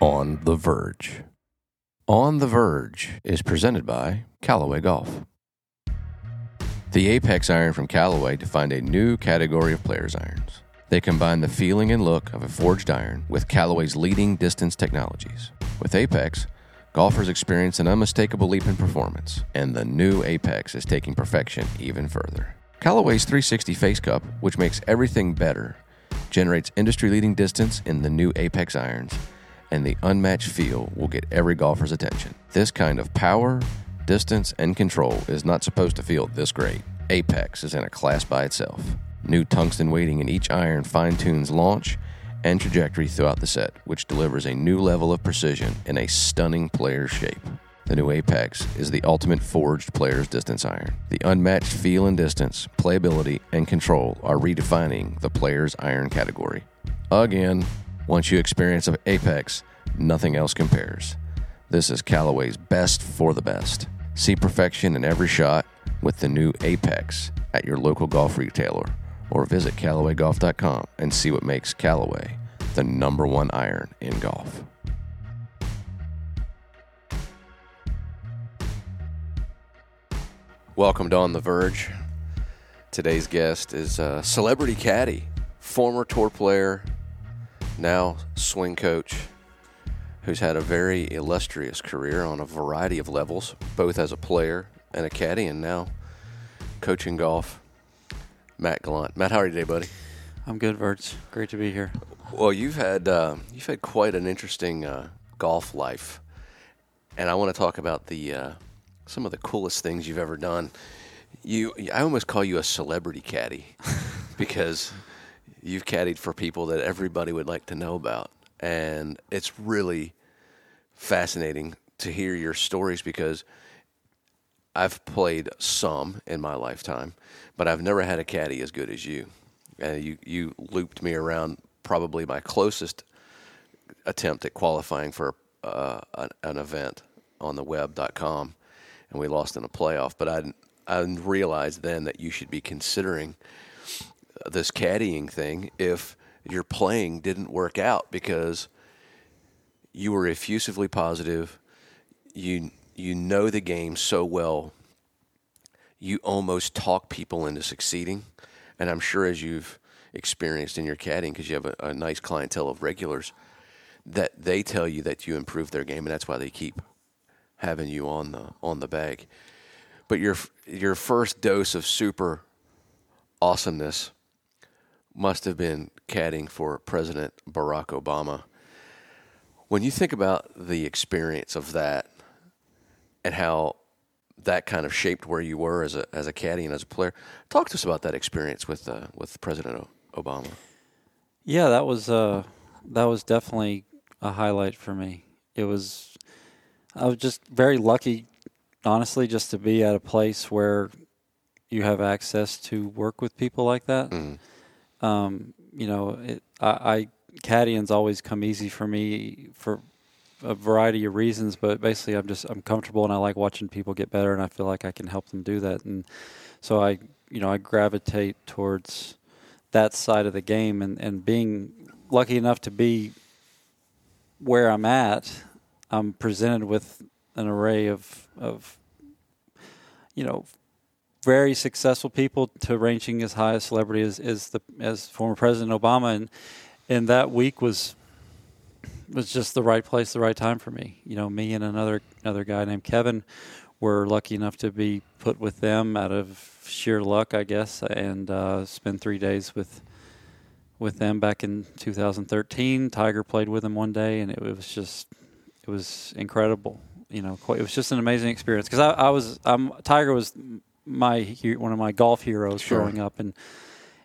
On the Verge. On the Verge is presented by Callaway Golf. The Apex iron from Callaway defined a new category of players' irons. They combine the feeling and look of a forged iron with Callaway's leading distance technologies. With Apex, golfers experience an unmistakable leap in performance, and the new Apex is taking perfection even further. Callaway's 360 Face Cup, which makes everything better, generates industry leading distance in the new Apex irons, and the unmatched feel will get every golfer's attention. This kind of power, distance, and control is not supposed to feel this great. Apex is in a class by itself. New tungsten weighting in each iron fine tunes launch and trajectory throughout the set, which delivers a new level of precision in a stunning player's shape. The new Apex is the ultimate forged player's distance iron. The unmatched feel and distance, playability, and control are redefining the player's iron category. Again, once you experience Apex, nothing else compares. This is Callaway's best for the best. See perfection in every shot with the new Apex at your local golf retailer or visit CallawayGolf.com and see what makes Callaway the number one iron in golf. Welcome to On the Verge. Today's guest is a celebrity caddy, former tour player, now swing coach, who's had a very illustrious career on a variety of levels, both as a player and a caddy, and now coaching golf. Matt Gallant. Matt, how are you today, buddy? I'm good, Verts. Great to be here. Well, you've had uh, you've had quite an interesting uh, golf life, and I want to talk about the uh, some of the coolest things you've ever done. You, I almost call you a celebrity caddy because you've caddied for people that everybody would like to know about, and it's really fascinating to hear your stories because I've played some in my lifetime, but I've never had a caddy as good as you. And you you looped me around probably my closest attempt at qualifying for uh, an, an, event on the web.com, and we lost in a playoff. But I I realized then that you should be considering this caddying thing if your playing didn't work out because you were effusively positive. You you know the game so well, you almost talk people into succeeding. And I'm sure as you've experienced in your caddying, because you have a, a, nice clientele of regulars, that they tell you that you improved their game, and that's why they keep having you on the on the bag. But your your first dose of super awesomeness must have been caddying for President Barack Obama. When you think about the experience of that and how that kind of shaped where you were as a as a caddy and as a player. Talk to us about that experience with uh, with President Obama. Yeah, that was uh, that was definitely a highlight for me. It was I was just very lucky, honestly, just to be at a place where you have access to work with people like that. Mm. Um, you know, it, I, I caddying's always come easy for me for a variety of reasons, but basically I'm just I'm comfortable and I like watching people get better and I feel like I can help them do that. And so I you know I gravitate towards that side of the game and and being lucky enough to be where I'm at I'm presented with an array of of you know very successful people to ranging as high a celebrity as, as the as former President Obama and and that week was was just the right place, the right time for me. You know, me and another another guy named Kevin were lucky enough to be put with them out of sheer luck, I guess, and uh, spend three days with with them back in 2013. Tiger played with them one day, and it was just it was incredible. You know, it was just an amazing experience because I, I, was I'm Tiger was my one of my golf heroes sure. growing up, and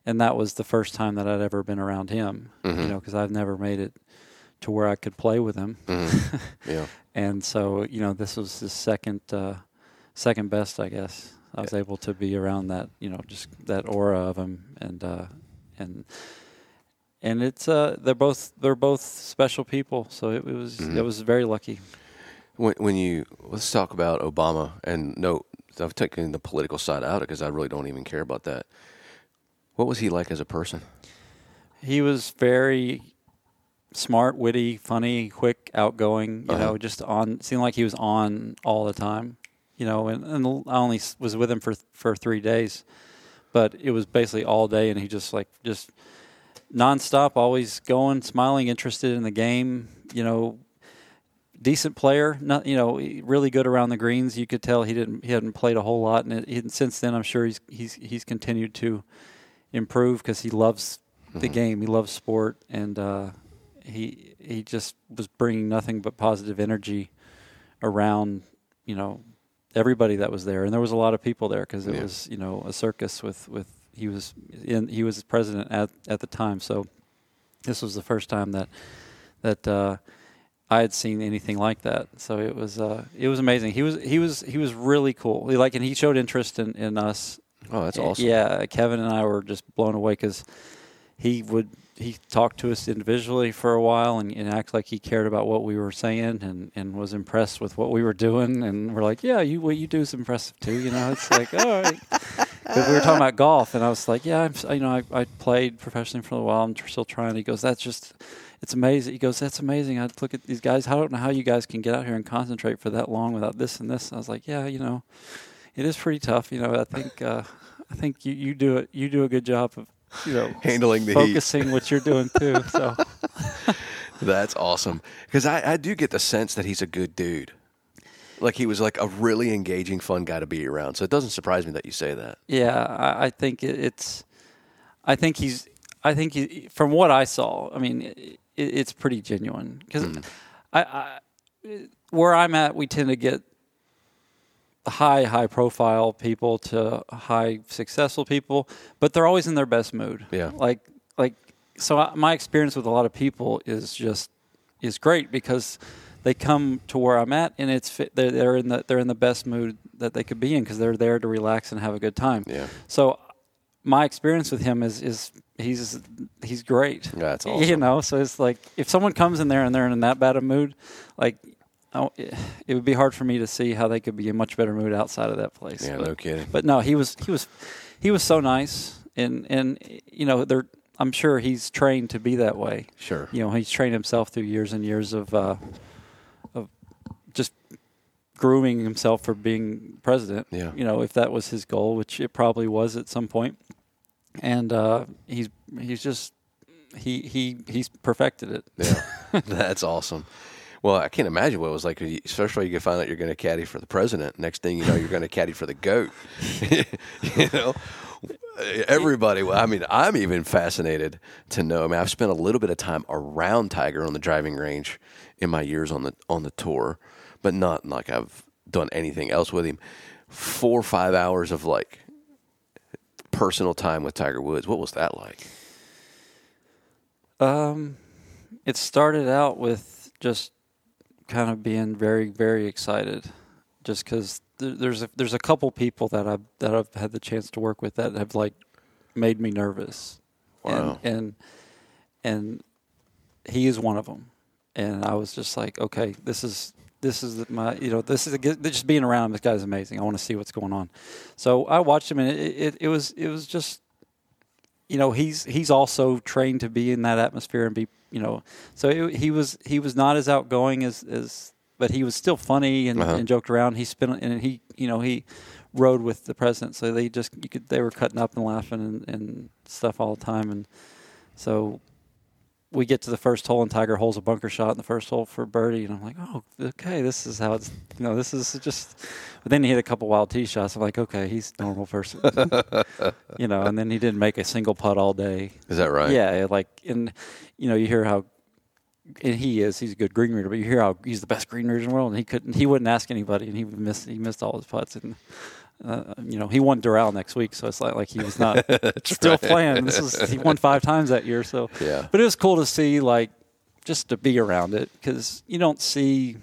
and that was the first time that I'd ever been around him. Mm-hmm. You know, because I've never made it to where I could play with him. Mhm. Yeah. and so you know this was his second uh, second best, I guess. I was able to be around that, you know, just that aura of him, and uh, and and it's uh, they're both they're both special people. So it, it was Mhm. it was very lucky. When, when you let's talk about Obama and no, I've taken the political side out because I really don't even care about that. What was he like as a person? He was very smart, witty, funny, quick, outgoing. You Uh-huh. know, just on seemed like he was on all the time. You know, and, and I only was with him for for three days, but it was basically all day, and he just like just nonstop, always going, smiling, interested in the game. You know, decent player. Not you know, really good around the greens. You could tell he didn't he hadn't played a whole lot, and, it, and since then, I'm sure he's he's he's continued to improve because he loves the Mhm. game. He loves sport, and uh, he he just was bringing nothing but positive energy around. You know, everybody that was there, and there was a lot of people there because it Yeah. was you know a circus with with he was in he was president at at the time. So this was the first time that that uh, I had seen anything like that. So it was uh, it was amazing. He was he was he was really cool. He, like and he showed interest in in us Oh, that's awesome. Yeah, Kevin and I were just blown away because he would he talked to us individually for a while and, and act like he cared about what we were saying and, and was impressed with what we were doing and we're like, yeah, you what you do is impressive too. You know, it's like all right. But we were talking about golf and I was like, yeah, I'm you know I, I played professionally for a while. I'm still trying. He goes, that's just. It's amazing. He goes, "That's amazing." I look at these guys. I don't know how you guys can get out here and concentrate for that long without this and this. I was like, "Yeah, you know, it is pretty tough. You know, I think uh, I think you, you do it. You do a good job of you know Handling the heat. focusing what you're doing too. So That's awesome. Because I, I do get the sense that he's a good dude. Like he was like a really engaging, fun guy to be around. So it doesn't surprise me that you say that. yeah, I, I think it, it's. I think he's. I think he, from what I saw, I mean, it, it's pretty genuine because Mm. I, I where I'm at, we tend to get high, high profile people to high successful people, but they're always in their best mood. Yeah. Like, like, so I, my experience with a lot of people is just is great because they come to where I'm at and it's they're, they're in the they're in the best mood that they could be in because they're there to relax and have a good time. Yeah. So my experience with him is is he's he's great. That's You awesome. know, so it's like if someone comes in there and they're in that bad a mood, like I, it would be hard for me to see how they could be in much better mood outside of that place. Yeah, but, no kidding. but no, he was he was he was so nice, and and you know, they're I'm sure he's trained to be that way. Sure. You know, he's trained himself through years and years of uh, of just grooming himself for being president. Yeah. You know, if that was his goal, which it probably was at some point, and uh, he's he's just he he he's perfected it. Yeah. That's awesome. Well, I can't imagine what it was like, especially you find out you're going to caddy for the president. Next thing you know, you're going to caddy for the goat. you know, everybody. well, I mean, I'm even fascinated to know. I mean, I've spent a little bit of time around Tiger on the driving range in my years on the on the tour, but not like I've done anything else with him. Four or five hours of like personal time with Tiger Woods. What was that like? Um, it started out with just kind of being very, very excited, just because th- there's a, there's a couple people that I that I've had the chance to work with that have like made me nervous. Wow. And and, and he is one of them, and I was just like, okay, this is. This is my, you know, this is a, just being around him. This guy's amazing. I want to see what's going on. So I watched him, and it, it, it was, it was just you know he's he's also trained to be in that atmosphere and be you know so it, he was he was not as outgoing as as but he was still funny and, Uh-huh. and joked around he spent and he you know he rode with the president so they just you could they were cutting up and laughing and, and stuff all the time and so we get to the first hole and Tiger holes a bunker shot in the first hole for birdie and I'm like oh okay this is how it's you know this is just but then he hit a couple wild tee shots. I'm like okay he's a normal person. You know and then he didn't make a single putt all day. Is that right? yeah, like and you know you hear how and he is he's a good green reader, but you hear how he's the best green reader in the world, and he couldn't he wouldn't ask anybody, and he would miss he missed all his putts, and uh, you know he won Doral next week, so it's not like he was not still playing. This is he won five times that year, so Yeah. But it was cool to see like just to be around it because you don't see.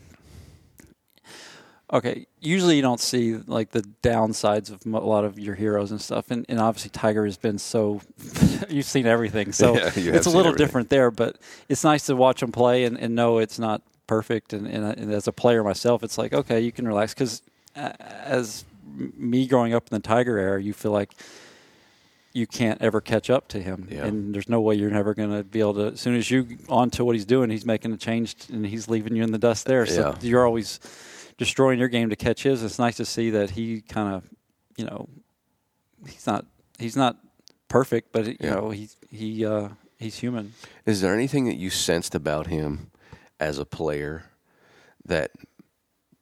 Okay, usually you don't see like the downsides of a lot of your heroes and stuff, and, and obviously Tiger has been so. you've seen everything, so Yeah, it's a little everything. different there. But it's nice to watch him play and, and know it's not perfect. And, and, and as a player myself, it's like okay, you can relax because as me growing up in the Tiger era, you feel like you can't ever catch up to him, Yeah. and there's no way you're never going to be able to. As soon as you onto what he's doing, he's making a change and he's leaving you in the dust there. So Yeah. you're always destroying your game to catch his. It's nice to see that he kind of, you know, he's not he's not perfect, but you Yeah. know he he uh, he's human. Is there anything that you sensed about him as a player that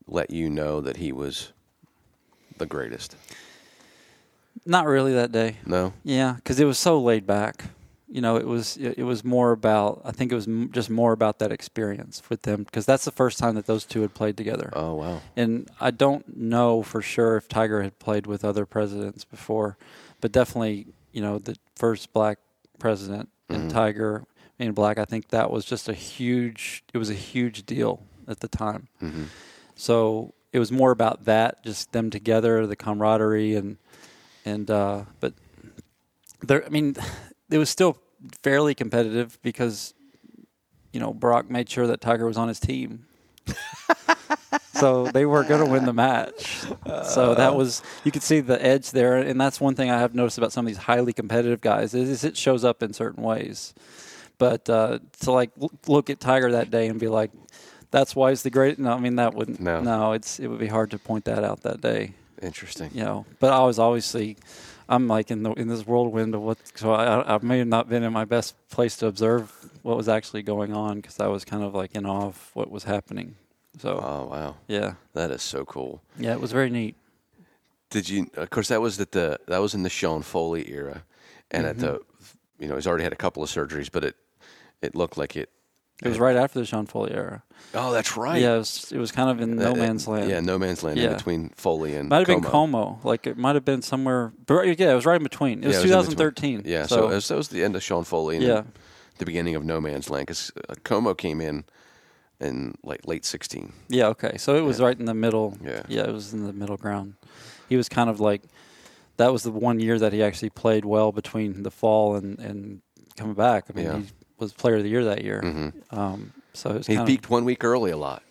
let you know that he was the greatest? Not really that day. No. Yeah, because it was so laid back. You know, it was it, it was more about. I think it was m- just more about that experience with them because that's the first time that those two had played together. Oh wow. And I don't know for sure if Tiger had played with other presidents before, but definitely, you know, the first black president and Tiger being black, I think that was just a huge. It was a huge deal at the time. Mm-hmm. So it was more about that, just them together, the camaraderie, and and uh, but there. I mean, it was still fairly competitive because you know Barack made sure that Tiger was on his team. so they were going to win the match. So that was you could see the edge there, and that's one thing I have noticed about some of these highly competitive guys is, is it shows up in certain ways. But uh, to like look at Tiger that day and be like, "That's why he's the great." No, I mean that wouldn't. No. no, it's it would be hard to point that out that day. Interesting. You know, but I was obviously, I'm like in the in this whirlwind of what. So I, I may have not been in my best place to observe what was actually going on because I was kind of like in awe of what was happening. So Oh wow. yeah, That is so cool. yeah, it was very neat. Did you? Of course, that was at the that was in the Sean Foley era, and at the, Mm-hmm. you know, he's already had a couple of surgeries, but it it looked like it. It was right after the Sean Foley era. Oh, that's right. Yeah, it was, it was kind of in no man's land. Yeah, no man's land in between Foley and Might have been Como. Like it might have been somewhere. But yeah, it was right in between. It was Yeah, it was 2013. Yeah, so, so, it was, that was the end of Sean Foley and Yeah. the beginning of No Man's Land because uh, Como came in in like late 16. yeah, okay. So it was Yeah. right in the middle. Yeah. yeah, it was in the middle ground. He was kind of like that was the one year that he actually played well between the fall and and coming back. I mean, Yeah. he was Player of the Year that year. hmm Um, so it He kind peaked one week early a lot.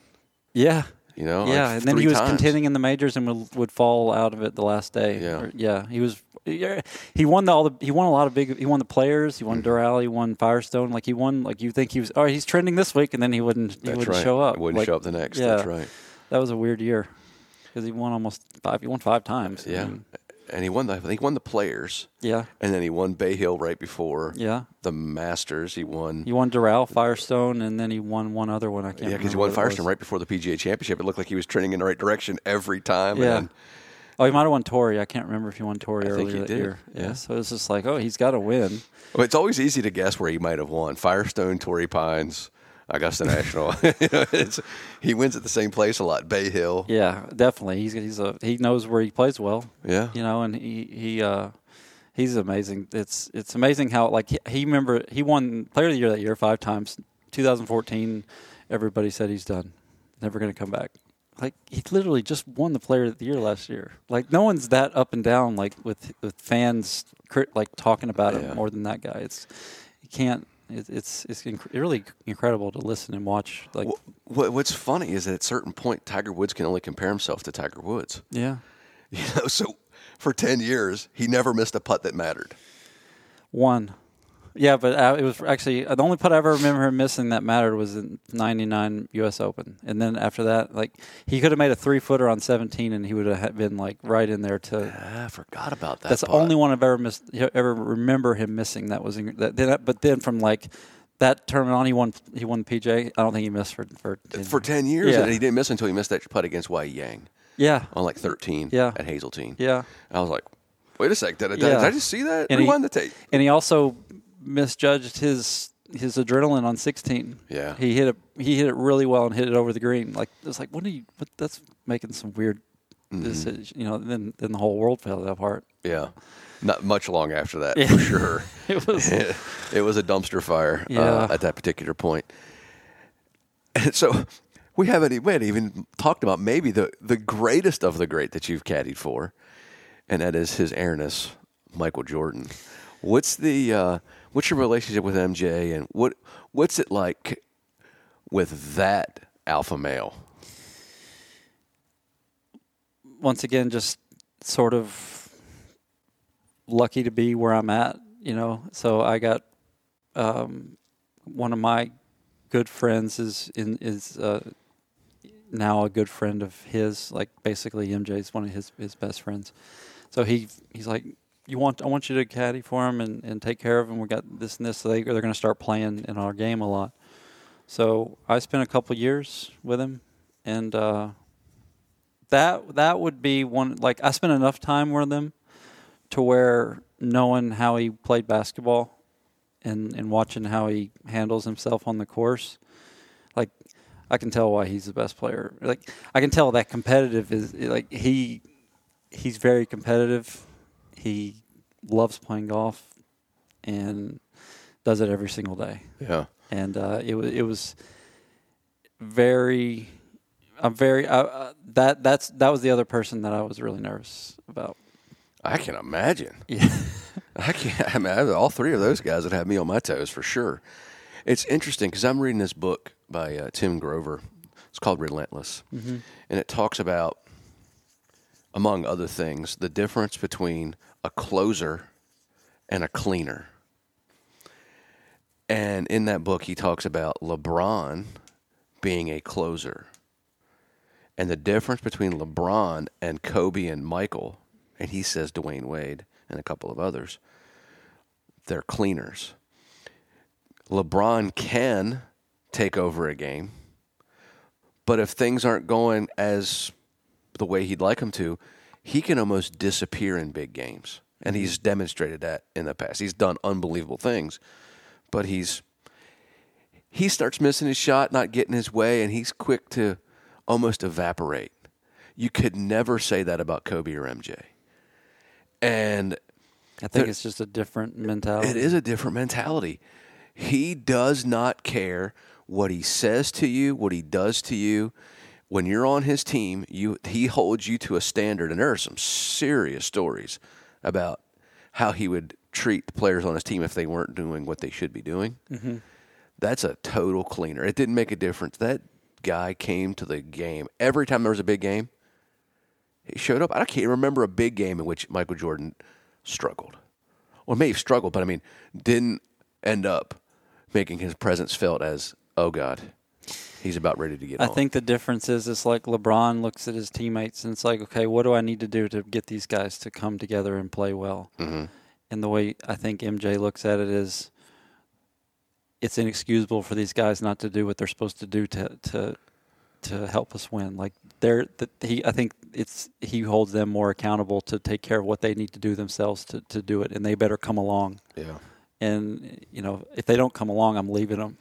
yeah, You know, like yeah, and then he was times. contending in the majors and would, would fall out of it the last day. Yeah. Or- yeah, he was. yeah, He won the, all the. He won a lot of big. He won the players. He won Mm-hmm. Doral. He won Firestone. Like he won. Like you think he was. Oh, he's trending this week, and then he wouldn't. He That's wouldn't right. show up. Wouldn't Like, show up the next. yeah. That's right. That was a weird year because he won almost five. He won five times. I Yeah, mean, and he won the I he won the Players, yeah. and then he won Bay Hill right before Yeah. the Masters. He won. He won Doral, Firestone, and then he won one other one. I can't. yeah, because he won Firestone right before the PGA Championship. It looked like he was trending in the right direction every time. Yeah. And Oh, he might have won Torrey. I can't remember if he won Torrey I think earlier he that did, year. yeah. So it's just like, oh, he's got to win. Well, it's always easy to guess where he might have won. Firestone, Torrey Pines, Augusta National. You know, it's, he wins at the same place a lot. Bay Hill. Yeah, definitely. He's he's a he knows where he plays well. Yeah. You know, and he he uh he's amazing. It's it's amazing how like he, he remember he won Player of the Year that year five times. 2014, everybody said he's done, never going to come back. Like he literally just won the Player of the Year last year. Like no one's that up and down like with with fans like talking about Yeah. him more than that guy. It's you can't. It, it's it's inc- really incredible to listen and watch. Like What, what's funny is that at a certain point, Tiger Woods can only compare himself to Tiger Woods. yeah, You know, so for ten years, he never missed a putt that mattered. One. Yeah, but uh, it was actually the only putt I ever remember him missing that mattered was in '99 U.S. Open, and then after that, like he could have made a three footer on 17, and he would have been like right in there to. Ah, I forgot about that. That's the only one I've ever missed. Ever remember him missing? That was in, that. Then, but then from like that tournament on, he won. He won the PJ. I don't think he missed for for. 10 for ten years, Yeah. and he didn't miss until he missed that putt against Wai Yang Yeah, on like thirteen. Yeah. at Hazeltine. yeah. I was like, wait a sec, did I, did Yeah. I just see that? And he- Rewind the tape. and he also misjudged his his adrenaline on 16. Yeah. he hit it. He hit it really well and hit it over the green. Like it's like, what are you? What, that's making some weird Mm-hmm. decision. You know, then then the whole world fell apart. Yeah, not much long after that Yeah. for sure. It was it was a dumpster fire Yeah. uh, at that particular point. And so we haven't we haven't even talked about maybe the the greatest of the great that you've caddied for, and that is His Airness, Michael Jordan. What's the uh, what's your relationship with MJ, and what what's it like with that alpha male? once again, just sort of lucky to be where I'm at, you know. So I got um, one of my good friends is in is uh, now a good friend of his. Like basically, MJ's one of his his best friends. So he he's like, you want I want you to caddy for him and, and take care of him. We got this and this. So they they're going to start playing in our game a lot. So I spent a couple years with him, and uh, that that would be one. Like I spent enough time with him to where knowing how he played basketball and and watching how he handles himself on the course, like I can tell why he's the best player. Like I can tell that competitive is like he he's very competitive. He loves playing golf and does it every single day Yeah. and uh, it was it was very. I'm very uh, uh, that that's that was the other person that I was really nervous about. I can imagine. Yeah, I can't. I mean, all three of those guys would have me on my toes for sure. It's interesting because I'm reading this book by uh, Tim Grover. It's called Relentless, and it talks about, among other things, the difference between a closer and a cleaner. And in that book, he talks about LeBron being a closer, and the difference between LeBron and Kobe and Michael, and he says Dwyane Wade and a couple of others, they're cleaners. LeBron can take over a game, but if things aren't going as the way he'd like them to, he can almost disappear in big games. And he's demonstrated that in the past. He's done unbelievable things, but he's he starts missing his shot, not getting his way, and he's quick to almost evaporate. You could never say that about Kobe or MJ. And I think There- it's just a different mentality. it is a different mentality. He does not care what he says to you, what he does to you. When you're on his team, you he holds you to a standard, and there are some serious stories about how he would treat the players on his team if they weren't doing what they should be doing. Mm-hmm. That's a total cleaner. It didn't make a difference. That guy came to the game every time there was a big game. He showed up. I can't remember a big game in which Michael Jordan struggled. Well, maybe struggled, but I mean, didn't end up making his presence felt as, oh God, he's about ready to get I on. think the difference is it's like LeBron looks at his teammates and it's like, okay, what do I need to do to get these guys to come together and play well? Mm-hmm. And the way I think MJ looks at it is, it's inexcusable for these guys not to do what they're supposed to do to to to help us win. Like they're that he, I think it's he holds them more accountable to take care of what they need to do themselves to to do it, and they better come along. yeah. And you know, if they don't come along, I'm leaving them.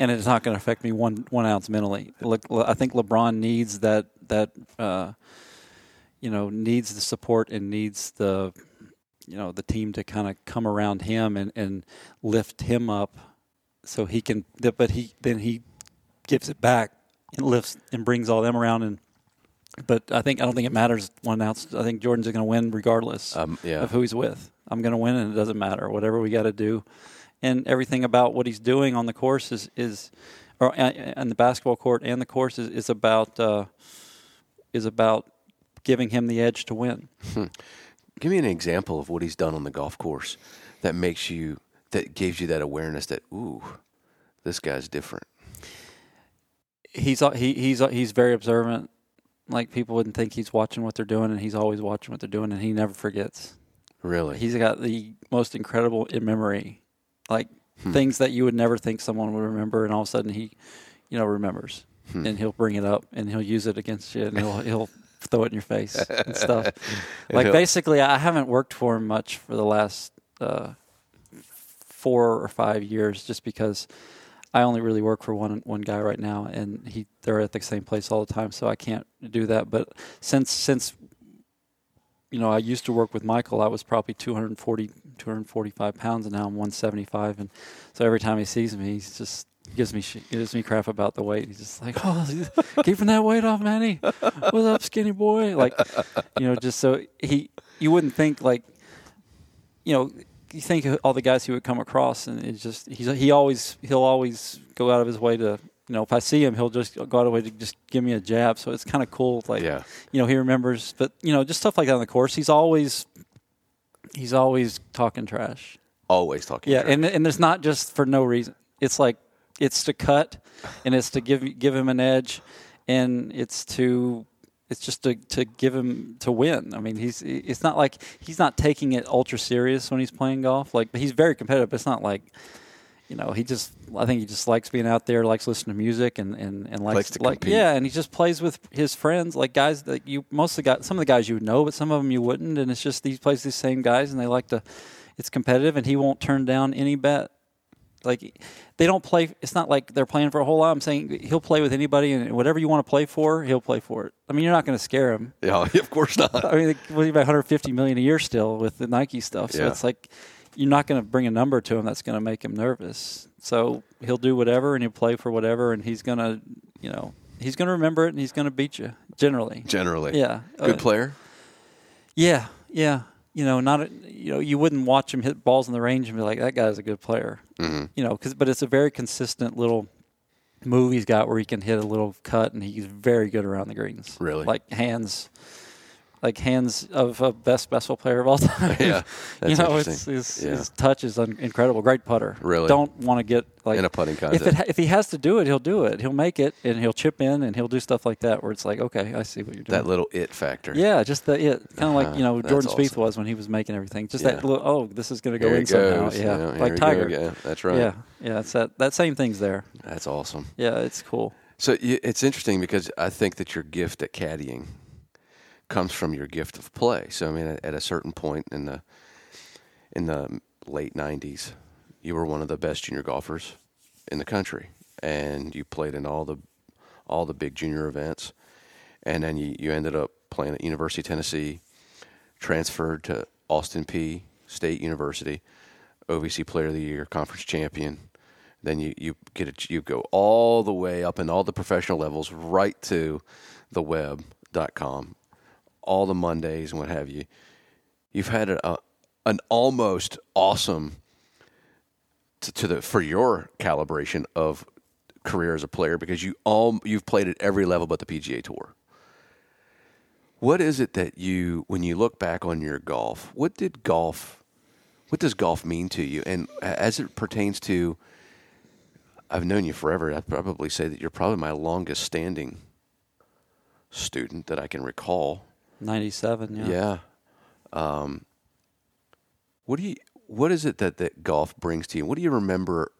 And it's not going to affect me one one ounce mentally. Look, I think LeBron needs that that uh, you know needs the support and needs the you know the team to kind of come around him and and lift him up so he can. But he then he gives it back and lifts and brings all them around and. But I think I don't think it matters one ounce. I think Jordan's going to win regardless Um, yeah. of who he's with. I'm going to win, and it doesn't matter. Whatever we got to do, and everything about what he's doing on the course is is, or uh, on the basketball court and the course is, is about uh, is about giving him the edge to win. Give me an example of what he's done on the golf course that makes you, that gives you that awareness that, ooh, this guy's different. He's uh, he he's uh, he's very observant. Like people wouldn't think he's watching what they're doing, and he's always watching what they're doing, and he never forgets. Really? He's got the most incredible in memory, like things that you would never think someone would remember, and all of a sudden he, you know, remembers, and he'll bring it up and he'll use it against you, and he'll he'll throw it in your face and stuff. Like he'll- basically, I haven't worked for him much for the last uh, four or five years, just because I only really work for one one guy right now, and he they're at the same place all the time, so I can't do that. But since since you know, I used to work with Michael. I was probably 240, 245 pounds, and now I'm 175. And so every time he sees me, he's just gives me sh- gives me crap about the weight. He's just like, oh, keeping that weight off, Manny. What's up, skinny boy? Like, you know, just so he you wouldn't think like, you know, you think of all the guys he would come across, and it's just he's he always he'll always go out of his way to. You know, if I see him, he'll just go out of his way to just give me a jab. So it's kind of cool. Like, Yeah. you know, he remembers, but you know, just stuff like that on the course. He's always, he's always talking trash. Always talking. Yeah, trash. and and it's not just for no reason. It's like it's to cut, and it's to give give him an edge, and it's to it's just to to give him to win. I mean, he's it's not like he's not taking it ultra serious when he's playing golf. Like he's very competitive. But it's not like. You know, he just. I think he just likes being out there, likes listening to music, and and and likes, Likes to like compete. yeah, and he just plays with his friends, like guys that you mostly got some of the guys you would know, but some of them you wouldn't, and it's just these plays these same guys, and they like to. It's competitive, and he won't turn down any bet like they don't play it's not like they're playing for a whole lot i'm saying he'll play with anybody and whatever you want to play for he'll play for it i mean you're not going to scare him yeah, of course not. i mean what, about 150 million a year still with the nike stuff so Yeah. it's like you're not going to bring a number to him that's going to make him nervous. So he'll do whatever and he'll play for whatever and he's going to you know he's going to remember it and he's going to beat you generally. Generally, yeah. Good Uh, player. yeah yeah. You know not a, you know you wouldn't watch him hit balls in the range and be like that guy's a good player. Hmm you know, cause, but it's a very consistent little move he's got where he can hit a little cut and he's very good around the greens. Really? Like hands, like hands of a best basketball player of all time. Yeah, you know, it's, his, Yeah. his touch is un- incredible. Great putter. Really? Don't want to get like In a putting if contest. it if he has to do it, he'll do it. He'll make it and he'll chip in and he'll do stuff like that where it's like, okay, I see what you're doing. that little it factor. Yeah, just the it, kind of Uh-huh. like you know Jordan Spieth was when he was making everything. Just Yeah. that little, oh, this is going to go in somehow. goes. Yeah, like Tiger. Yeah, that's right. Yeah, yeah, it's that that same thing's there. That's awesome. Yeah, it's cool. So it's interesting because I think that your gift at caddying comes from your gift of play. So I mean, at, a certain point in the in the late '90s, you were one of the best junior golfers in the country, and you played in all the all the big junior events, and then you, you ended up playing at University of Tennessee, transferred to Austin Peay State University, OVC Player of the Year, Conference Champion. Then you, you get you go all the way up in all the professional levels, right to the web.com, all the Mondays and what have you. You've had a, an almost awesome to the for your calibration of career as a player because you all you've played at every level but the PGA Tour. What is it that you when you look back on your golf? What did golf what does golf mean to you and as it pertains to I've known you forever. I'd probably say that you're probably my longest standing student that I can recall. Ninety-seven. Yeah. Yeah. Um, what do you? What is it that, that golf brings to you? What do you remember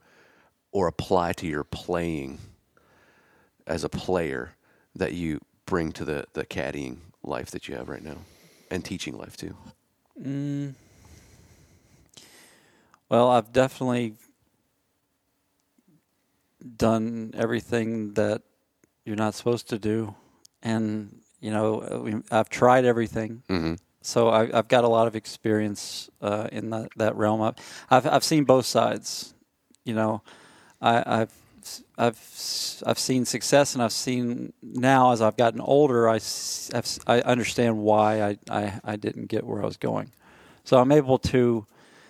or apply to your playing as a player that you bring to the, the caddying life that you have right now and teaching life too? Mm. Well, I've definitely done everything that you're not supposed to do, and you know, we- I've tried everything. Mm-hmm. so I, I've got a lot of experience uh, in that, that realm. I've, I've I've seen both sides. You know, I, I've I've I've seen success, and I've seen now as I've gotten older, I s- I understand why I, I I didn't get where I was going. So I'm able to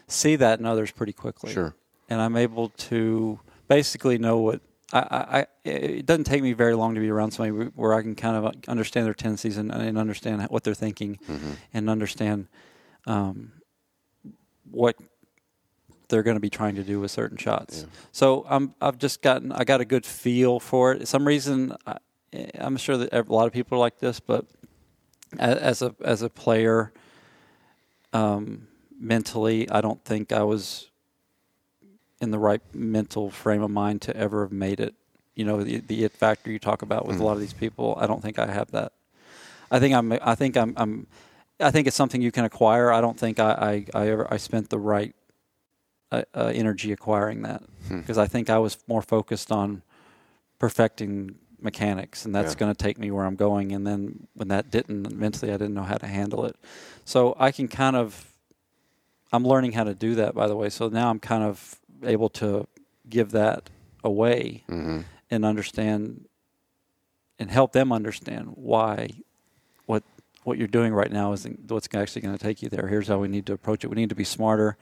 see that in others pretty quickly Sure. and I'm able to basically know what I, I, it doesn't take me very long to be around somebody where I can kind of understand their tendencies and, and understand what they're thinking Mm-hmm. and understand um, what they're going to be trying to do with certain shots. Yeah. So I'm I've just gotten I got a good feel for it. Some reason I, I'm sure that a lot of people are like this, but as a as a player, um, mentally, I don't think I was in the right mental frame of mind to ever have made it. You know, the, the it factor you talk about with a lot of these people. I don't think I have that. I think I'm. I think I'm. I'm I think it's something you can acquire. I don't think I. I, I ever. I spent the right uh, uh, energy acquiring that Hmm. because I think I was more focused on perfecting mechanics, and that's Yeah. going to take me where I'm going. And then when that didn't, mentally, I didn't know how to handle it. So I can kind of. I'm learning how to do that, by the way. So now I'm kind of able to give that away Mm-hmm. and understand and help them understand why what what you're doing right now isn't what's actually going to take you there. Here's how we need to approach it. We need to be smarter.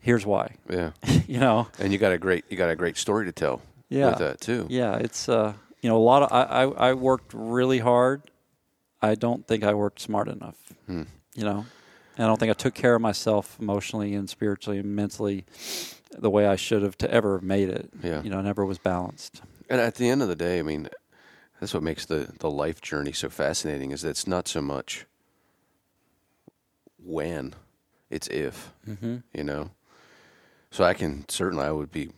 Here's why. Yeah. you know. And you got a great you got a great story to tell Yeah. with that too. Yeah, it's uh, you know, a lot of I, I, I worked really hard. I don't think I worked smart enough. Hmm. You know, and I don't think I took care of myself emotionally and spiritually and mentally the way I should have to ever have made it. Yeah. You know, never was balanced. And at the end of the day, I mean, that's what makes the, the life journey so fascinating is that it's not so much when, it's if, Mm-hmm. you know? So I can certainly, I would be,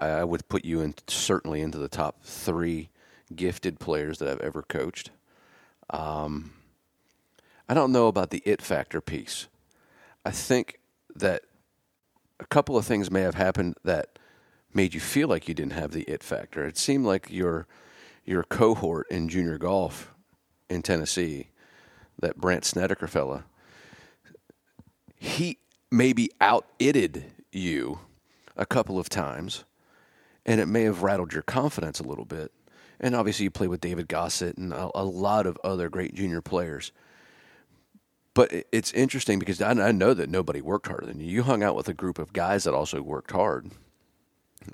I would put you in certainly into the top three gifted players that I've ever coached. Um, I don't know about the it factor piece. I think that a couple of things may have happened that made you feel like you didn't have the it factor. It seemed like your your cohort in junior golf in Tennessee, that Brandt Snedeker fella, he maybe out itted you a couple of times, and it may have rattled your confidence a little bit. And obviously, you play with David Gossett and a, a lot of other great junior players. But it's interesting because I, know that nobody worked harder than you. You hung out with a group of guys that also worked hard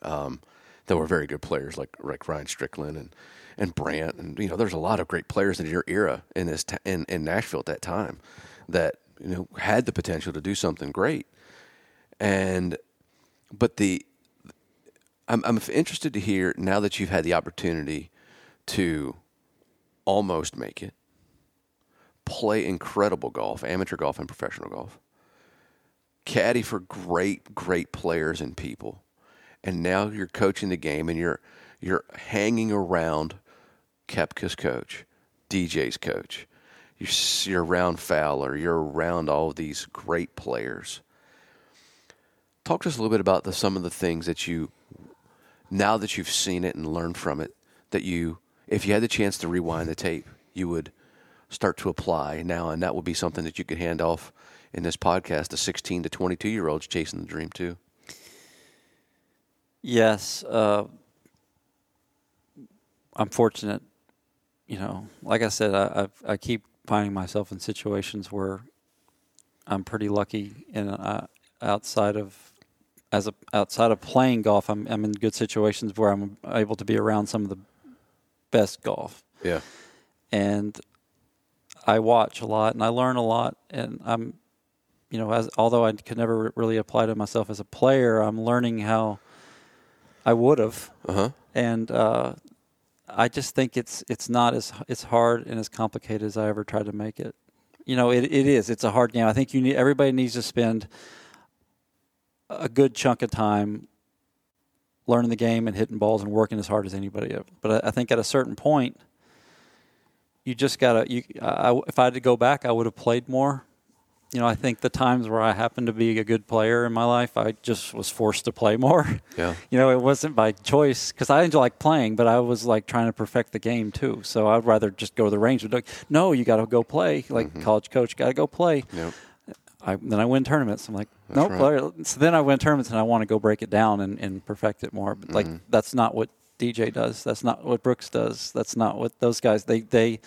um, that were very good players, like like Ryan Strickland and and Brandt, and you know, there's a lot of great players in your era in this t- in in Nashville at that time that you know had the potential to do something great, and but the I'm I'm interested to hear now that you've had the opportunity to almost make it, play incredible golf, amateur golf and professional golf, caddy for great great players and people and now you're coaching the game and you're you're hanging around Koepka's coach, DJ's coach. You're, you're around Fowler. You're around all these great players. Talk to us a little bit about the, some of the things that you, now that you've seen it and learned from it, that you, if you had the chance to rewind the tape, you would start to apply now, and that would be something that you could hand off in this podcast to 16 to 22 year olds chasing the dream too. Yes, uh, I'm fortunate. You know, like I said, I I've, I keep finding myself in situations where I'm pretty lucky, and uh, outside of as a outside of playing golf, I'm I'm in good situations where I'm able to be around some of the best golf, Yeah. and I watch a lot and I learn a lot, and I'm, you know, as although I could never really apply to myself as a player, I'm learning how I would have, Uh huh. and uh, I just think it's it's not as it's hard and as complicated as I ever tried to make it. You know, it it is. It's a hard game. I think you need everybody needs to spend a good chunk of time learning the game and hitting balls and working as hard as anybody. But I, I think at a certain point, you just gotta. You, I, if I had to go back, I would have played more. You know, I think the times where I happened to be a good player in my life, I just was forced to play more. Yeah. You know, it wasn't by choice because I enjoy like playing, but I was like trying to perfect the game too. So I'd rather just go to the range. But like, no, you got to go play. Like college coach, got to go play. Yep. I, then I win tournaments. I'm like, That's nope. right. So then I win tournaments and I want to go break it down and, and perfect it more. But like, Mm-hmm. that's not what DJ does. That's not what Brooks does. That's not what those guys. They they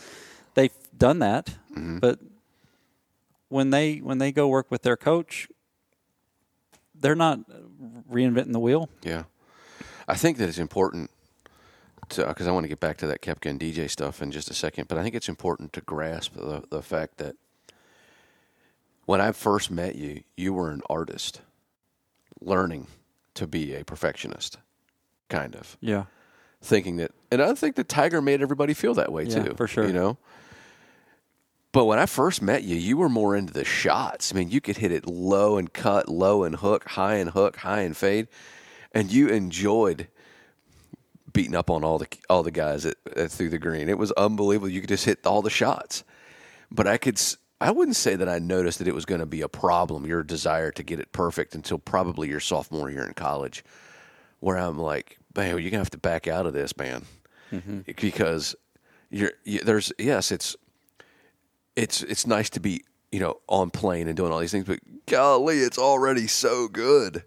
they've done that, Mm-hmm. but when they when they go work with their coach, they're not reinventing the wheel. Yeah, I think that it's important to because I want to get back to that Koepka and DJ stuff in just a second, but I think it's important to grasp the the fact that when I first met you, you were an artist, learning to be a perfectionist, kind of Yeah. Thinking that, and I think that Tiger made everybody feel that way Yeah, too, for sure. You know. But when I first met you, you were more into the shots. I mean, you could hit it low and cut, low and hook, high and hook, high and fade, and you enjoyed beating up on all the all the guys at, at through the green. It was unbelievable. You could just hit all the shots. But I could, I wouldn't say that I noticed that it was going to be a problem. Your desire to get it perfect until probably your sophomore year in college, where I'm like, man, you're gonna have to back out of this, man, mm-hmm. because you're you, there's yes, it's it's it's nice to be you know on plane and doing all these things, but golly, it's already so good.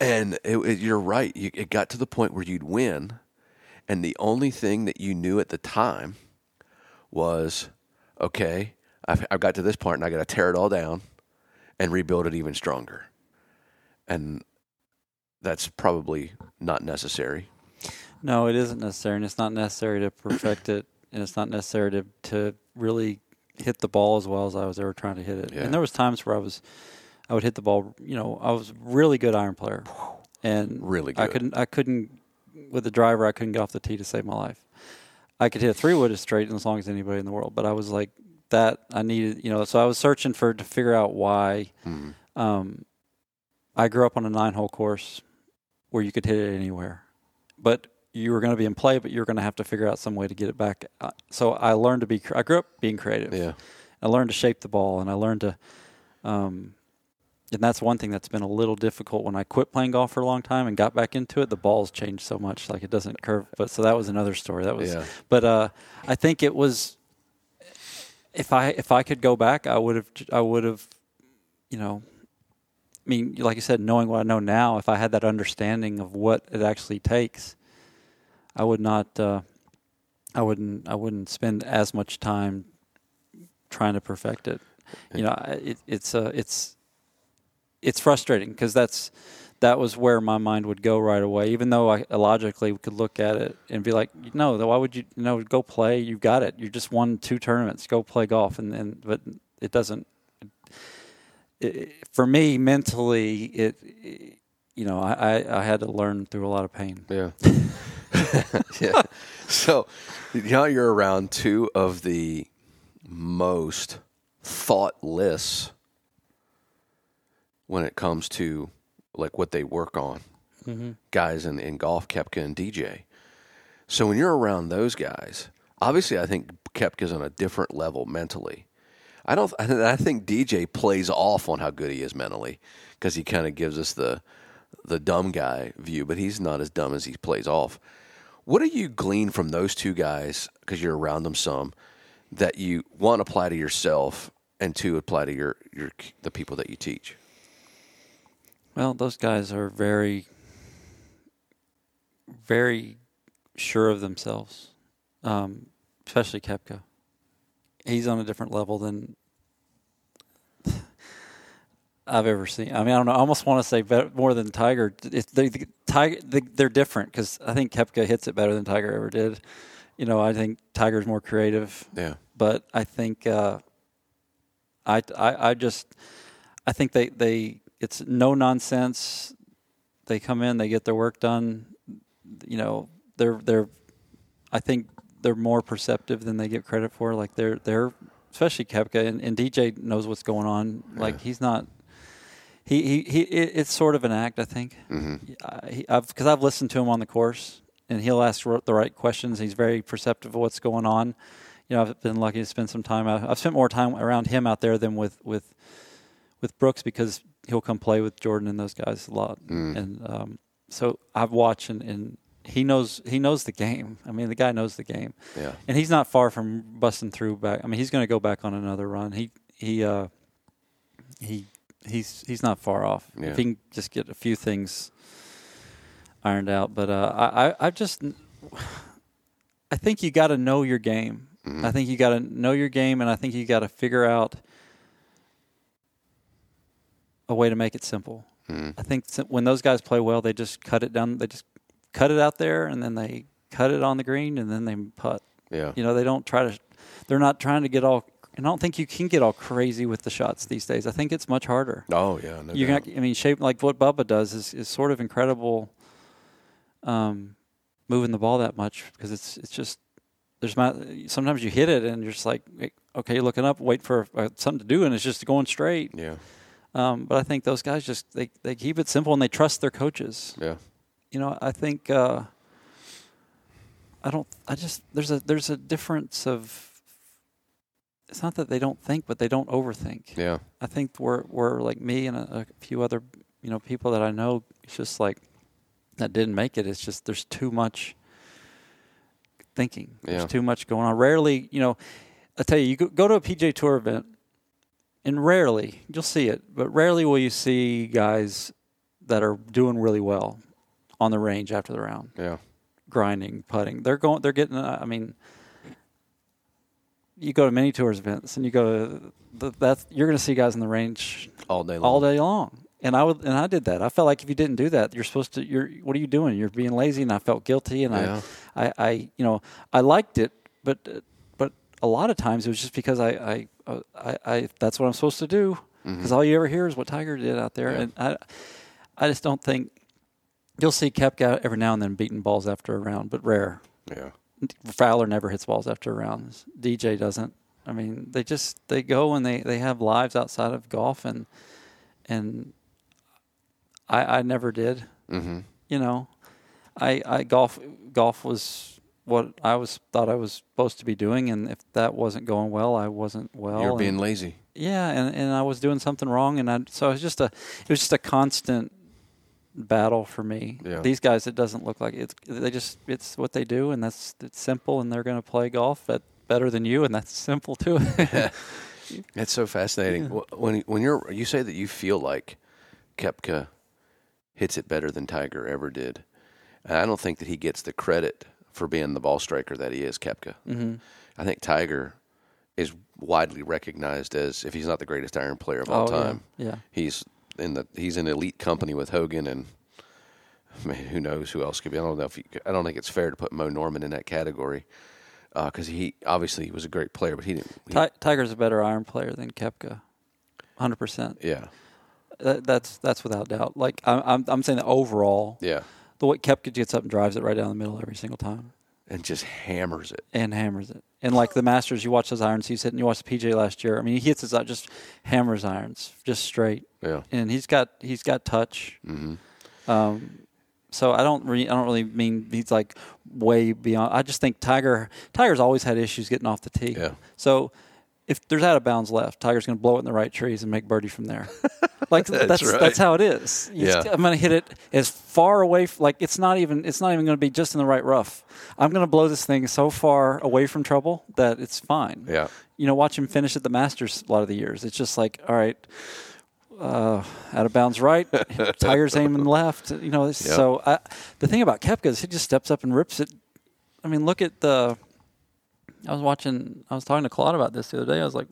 And it, it, you're right. You, it got to the point where you'd win, and the only thing that you knew at the time was, okay, I've, I've got to this part, and I got to tear it all down and rebuild it even stronger. And that's probably not necessary. No, it isn't necessary, and it's not necessary to perfect it, and it's not necessary to to really hit the ball as well as I was ever trying to hit it. Yeah. And there was times where I was, I would hit the ball. You know, I was a really good iron player, and Really good. I couldn't. I couldn't with the driver. I couldn't get off the tee to save my life. I could hit a three wood as straight as long as anybody in the world, but I was like that. I needed, you know, so I was searching for to figure out why. Mhm. Um, I grew up on a nine hole course where you could hit it anywhere, but you were going to be in play, but you were going to have to figure out some way to get it back. Uh, So I learned to be. I grew up being creative. Yeah. I learned to shape the ball, and I learned to. Um, and that's one thing that's been a little difficult when I quit playing golf for a long time and got back into it. The ball's changed so much, like it doesn't curve. But so that was another story. That was. Yeah. But uh, I think it was. If I if I could go back, I would have. I would have. You know. I mean, like you said, knowing what I know now, if I had that understanding of what it actually takes, I would not. Uh, I wouldn't. I wouldn't spend as much time trying to perfect it. You know, it, it's uh, it's it's frustrating because that's that was where my mind would go right away. Even though I logically could look at it and be like, no, why would you? You know, go play. You've got it. You just won two tournaments. Go play golf. And and but it doesn't. It, for me, mentally, it. You know, I, I, had to learn through a lot of pain. Yeah. yeah. So now you're around two of the most thoughtless when it comes to like what they work on. Mm-hmm. Guys in, in golf, Koepka and DJ. So when you're around those guys, obviously I think Koepka's on a different level mentally. I don't. I think DJ plays off on how good he is mentally because he kind of gives us the the dumb guy view, but he's not as dumb as he plays off. What do you glean from those two guys because you're around them some that you one apply to yourself and two apply to your your the people that you teach? Well, those guys are very, very sure of themselves, um, especially Koepka. He's on a different level than I've ever seen. I mean, I don't know. I almost want to say better, more than Tiger. They, the, Tiger, they, they're different because I think Koepka hits it better than Tiger ever did. You know, I think Tiger's more creative Yeah, but I think uh, I, I I just I think they they it's no nonsense. They come in, they get their work done. You know, they're they're I think they're more perceptive than they get credit for. Like they're they're especially Koepka and, and DJ knows what's going on. Like he's not. He, he, he it, it's sort of an act, I think. Mm-hmm. I, I've because I've listened to him on the course, and he'll ask the right questions. He's very perceptive of what's going on. You know, I've been lucky to spend some time. I've spent more time around him out there than with with with Brooks because he'll come play with Jordan and those guys a lot. Mm. And um, so I've watched and, and he knows he knows the game. I mean, the guy knows the game, yeah, and he's not far from busting through back. I mean, he's going to go back on another run. He he uh, he he's he's not far off. Yeah. If he can just get a few things ironed out, but uh, I I I just I think you got to know your game. Mm-hmm. I think you got to know your game, and I think you got to figure out a way to make it simple. Mhm. I think when those guys play well, they just cut it down. They just cut it out there, and then they cut it on the green, and then they putt. yeah, You know, they don't try to. They're not trying to get all. And I don't think you can get all crazy with the shots these days. I think it's much harder. Oh yeah, no You're doubt. not. I mean, shape like what Bubba does is, is sort of incredible. Um, moving the ball that much because it's it's just there's not. Sometimes you hit it and you're just like, okay, you're looking up, wait for uh, something to do, and it's just going straight. yeah, Um, but I think those guys just they they keep it simple and they trust their coaches. yeah, You know, I think uh, I don't. I just there's a there's a difference of. It's not that they don't think, but they don't overthink. yeah, I think we're we're like me and a, a few other you know people that I know. It's just like that didn't make it. It's just there's too much thinking. There's Yeah. too much going on. Rarely, you know, I tell you, you go, go to a PGA Tour event, and rarely you'll see it, but rarely will you see guys that are doing really well on the range after the round, Yeah. grinding, putting. They're going. They're getting. Uh, I mean, you go to mini tours events and you go to the, that's you're going to see guys in the range All day long. all day long. And I would, and I did that. I felt like if you didn't do that, you're supposed to. You're what are you doing? You're being lazy, and I felt guilty. And Yeah. I, I, I, you know, I liked it, but, but a lot of times it was just because I, I, uh, I, I that's what I'm supposed to do. Because all you ever hear is what Tiger did out there, Yeah. and I, I just don't think you'll see Koepka every now and then beating balls after a round, but rare. Yeah. Fowler never hits balls after a round. DJ doesn't. I mean, they just they go and they, they have lives outside of golf and and I I never did. Mm-hmm. You know, I I golf golf was what I was thought I was supposed to be doing, and if that wasn't going well, I wasn't well. You're and- being lazy. yeah, and, and I was doing something wrong, and I so it was just a it was just a constant battle for me. Yeah. These guys, it doesn't look like it's they just it's what they do, and that's it's simple, and they're going to play golf at better than you, and that's simple too. It's so fascinating. Wh- When when you're you say that you feel like Koepka hits it better than Tiger ever did, and I don't think that he gets the credit for being the ball striker that he is, Koepka. mm-hmm. I think Tiger is widely recognized as if he's not the greatest iron player of all oh, time. Yeah, yeah. He's in the he's in elite company with Hogan and I mean, who knows who else could be. I don't know if you, I don't think it's fair to put Moe Norman in that category uh, because he obviously he was a great player, but he didn't. he- Ti- Tiger's a better iron player than Koepka, hundred percent. yeah, That, that's that's without doubt. Like I'm I'm, I'm saying that overall, yeah, the way Koepka gets up and drives it right down the middle every single time. and just hammers it. and hammers it. And like the Masters, you watch those irons he's hitting. You watch the PGA last year. I mean, he hits his just hammers irons just straight, Yeah. and he's got he's got touch. hmm Um, so I don't re- I don't really mean he's like way beyond. I just think Tiger Tiger's always had issues getting off the tee. Yeah. So if there's out of bounds left, Tiger's going to blow it in the right trees and make birdie from there. Like That's that's that's, how it is. Yeah. I'm going to hit it as far away. Like it's not even it's not even going to be just in the right rough. I'm going to blow this thing so far away from trouble that it's fine. Yeah. You know, watch him finish at the Masters a lot of the years. It's just like, all right, uh, out of bounds right, Tiger's aiming left. You know, Yep. so I, the thing about Koepka is he just steps up and rips it. I mean, look at the. I was watching. I was talking to Claude about this the other day. I was like,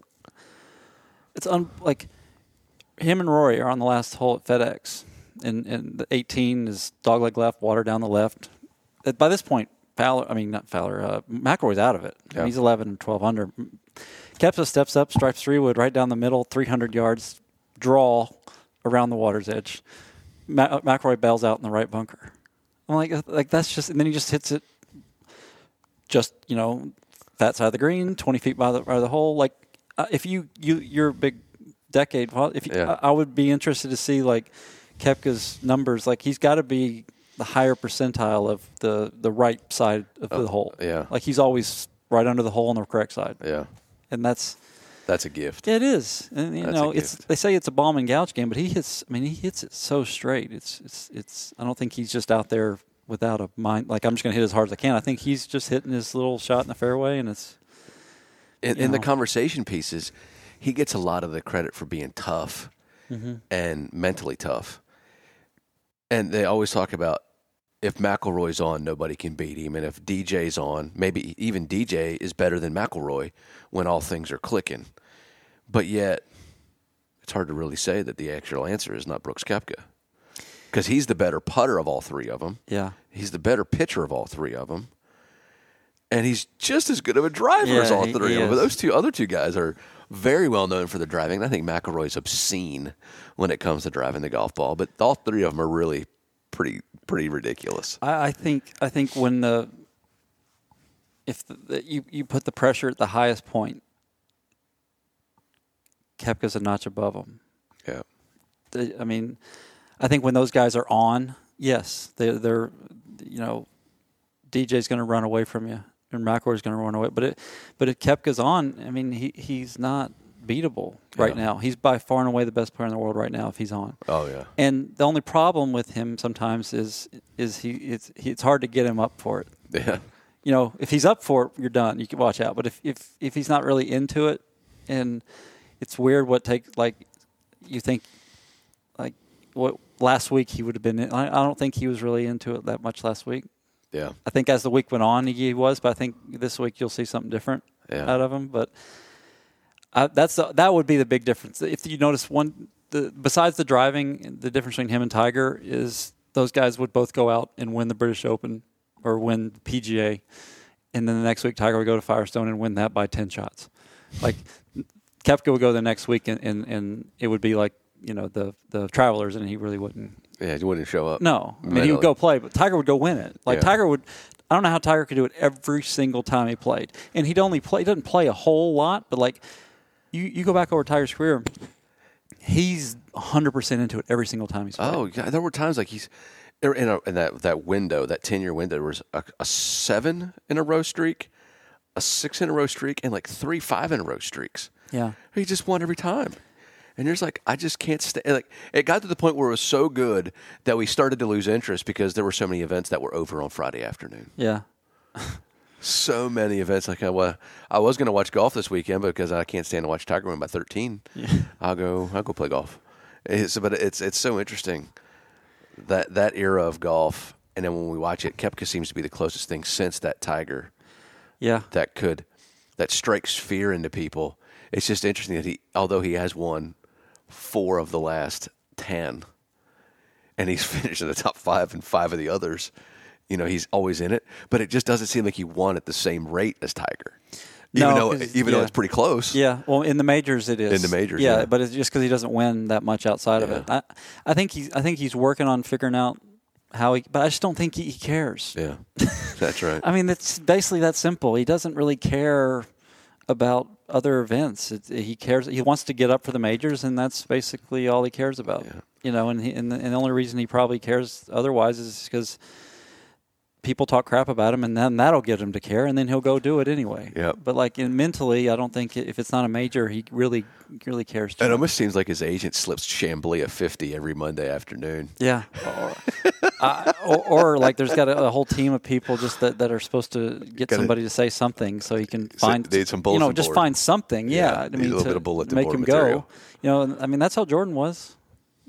it's un, like him and Rory are on the last hole at FedEx, and and the 18 is dogleg left, water down the left. At- By this point, Fowler. I mean, not Fowler. Uh, McIlroy's out of it. Yeah. He's 11 and 12 under. Koepka steps up, stripes three wood right down the middle, 300 yards, draw around the water's edge. Ma- McIlroy bails out in the right bunker. I'm like, like that's just, and then he just hits it, just you know, that side of the green, 20 feet by the by the hole. Like, uh, if you you you're a big decade, if you, Yeah. I, I would be interested to see like Koepka's numbers. Like, he's got to be the higher percentile of the the right side of the hole. yeah. like he's always right under the hole on the correct side, Yeah. and that's. That's a gift. It is, and you That's know, it's they say it's a bomb and gouge game, but he hits. I mean, he hits it so straight. It's it's it's. I don't think he's just out there without a mind. Like I'm just going to hit as hard as I can. I think he's just hitting his little shot in the fairway, and it's In, in the conversation pieces, he gets a lot of the credit for being tough Mm-hmm. and mentally tough. And they always talk about if McIlroy's on, nobody can beat him, and if DJ's on, maybe even DJ is better than McIlroy when all things are clicking. But yet, it's hard to really say that the actual answer is not Brooks Koepka because he's the better putter of all three of them. yeah. He's the better pitcher of all three of them. And he's just as good of a driver as Yeah, all he- three he of them. But those two other two guys are very well known for their driving. I think McIlroy's obscene when it comes to driving the golf ball, but all three of them are really pretty pretty ridiculous. I, I think I think when the if the, the, you you put the pressure at the highest point, Koepka's a notch above him. Yeah. I mean, I think when those guys are on, yes, they, they're, you know, DJ's going to run away from you, and McIlroy's going to run away. But it, but if Koepka's on, I mean, he he's not beatable right Yeah. now. He's by far and away the best player in the world right now if he's on. Oh yeah. And the only problem with him sometimes is is he it's he, it's hard to get him up for it. Yeah. You know, if he's up for it, you're done. You can watch out. But if if if he's not really into it, and it's weird what takes like you think like what last week he would have been. I, I don't think he was really into it that much last week. Yeah. I think as the week went on, he was, but I think this week you'll see something different Yeah. out of him. But uh, that's the, that would be the big difference. If you notice one, the, besides the driving, the difference between him and Tiger is those guys would both go out and win the British Open or win the PGA, and then the next week Tiger would go to Firestone and win that by ten shots. Like Koepka would go the next week and, and, and it would be like you know the the Travelers, and he really wouldn't Yeah, he wouldn't show up. no, I mean he would go play, but Tiger would go win it. Like Yeah. Tiger would. I don't know how Tiger could do it every single time he played, and he'd only play. He doesn't play a whole lot, but like you, you go back over Tiger's career, he's 100 percent into it every single time he's played. Oh, yeah, there were times like he's er, in, a, in that that window, that ten year window, there was a, a seven in a row streak, a six in a row streak, and like three five in a row streaks. yeah, He just won every time. And you're just like, I just can't stay. Like, it got to the point where it was so good that we started to lose interest because there were so many events that were over on Friday afternoon. yeah, So many events. Like, I, wa- I was going to watch golf this weekend because I can't stand to watch Tiger win by 13. Yeah. I'll go. I'll go play golf. It's, but it's it's so interesting that that era of golf, and then when we watch it, Koepka seems to be the closest thing since that Tiger yeah. that could that strikes fear into people. It's just interesting that he, although he has won four of the last ten, and he's finished in the top five and five of the others. You know, he's always in it, but it just doesn't seem like he won at the same rate as Tiger. Even No, though even though it's pretty close. Yeah, well, in the majors it is. In the majors, yeah, yeah. but it's just because he doesn't win that much outside of it. I, I think he's, I think he's working on figuring out how he, but I just don't think he, he cares. Yeah. That's right. I mean, it's basically that simple. He doesn't really care about other events. It, he cares. He wants to get up for the majors, and that's basically all he cares about. Yeah. You know, and, he, and, the, and the only reason he probably cares otherwise is because people talk crap about him, and then that'll get him to care, and then he'll go do it anyway. Yep. But like in mentally, I don't think if it's not a major, he really really cares. Too It almost seems like his agent slips Chamblee a fifty every Monday afternoon. Yeah. Or, uh, or, or like there's got a, a whole team of people just that, that are supposed to get Gotta- somebody to say something so he can find some you know just board. find something. Yeah, Yeah, I need a little to bit of bulletin make him material. go. You know, I mean that's how Jordan was.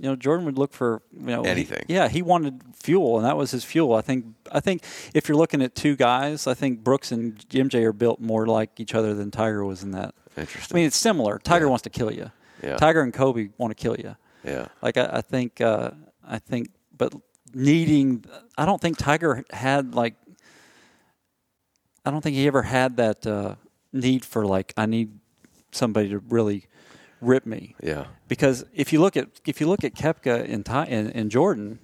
You know, Jordan would look for you know he- Anything. yeah, he wanted fuel, and that was his fuel. I think. I think if you're looking at two guys, I think Brooks and MJ are built more like each other than Tiger was in that. Interesting. I mean, it's similar. Tiger Yeah. wants to kill you. Yeah. Tiger and Kobe want to kill you. yeah. Like I, I think, uh, I think, but needing, I don't think Tiger had like, I don't think he ever had that uh, need for like, I need somebody to really rip me. Yeah. Because if you look at if you look at Koepka in, and, and Jordan,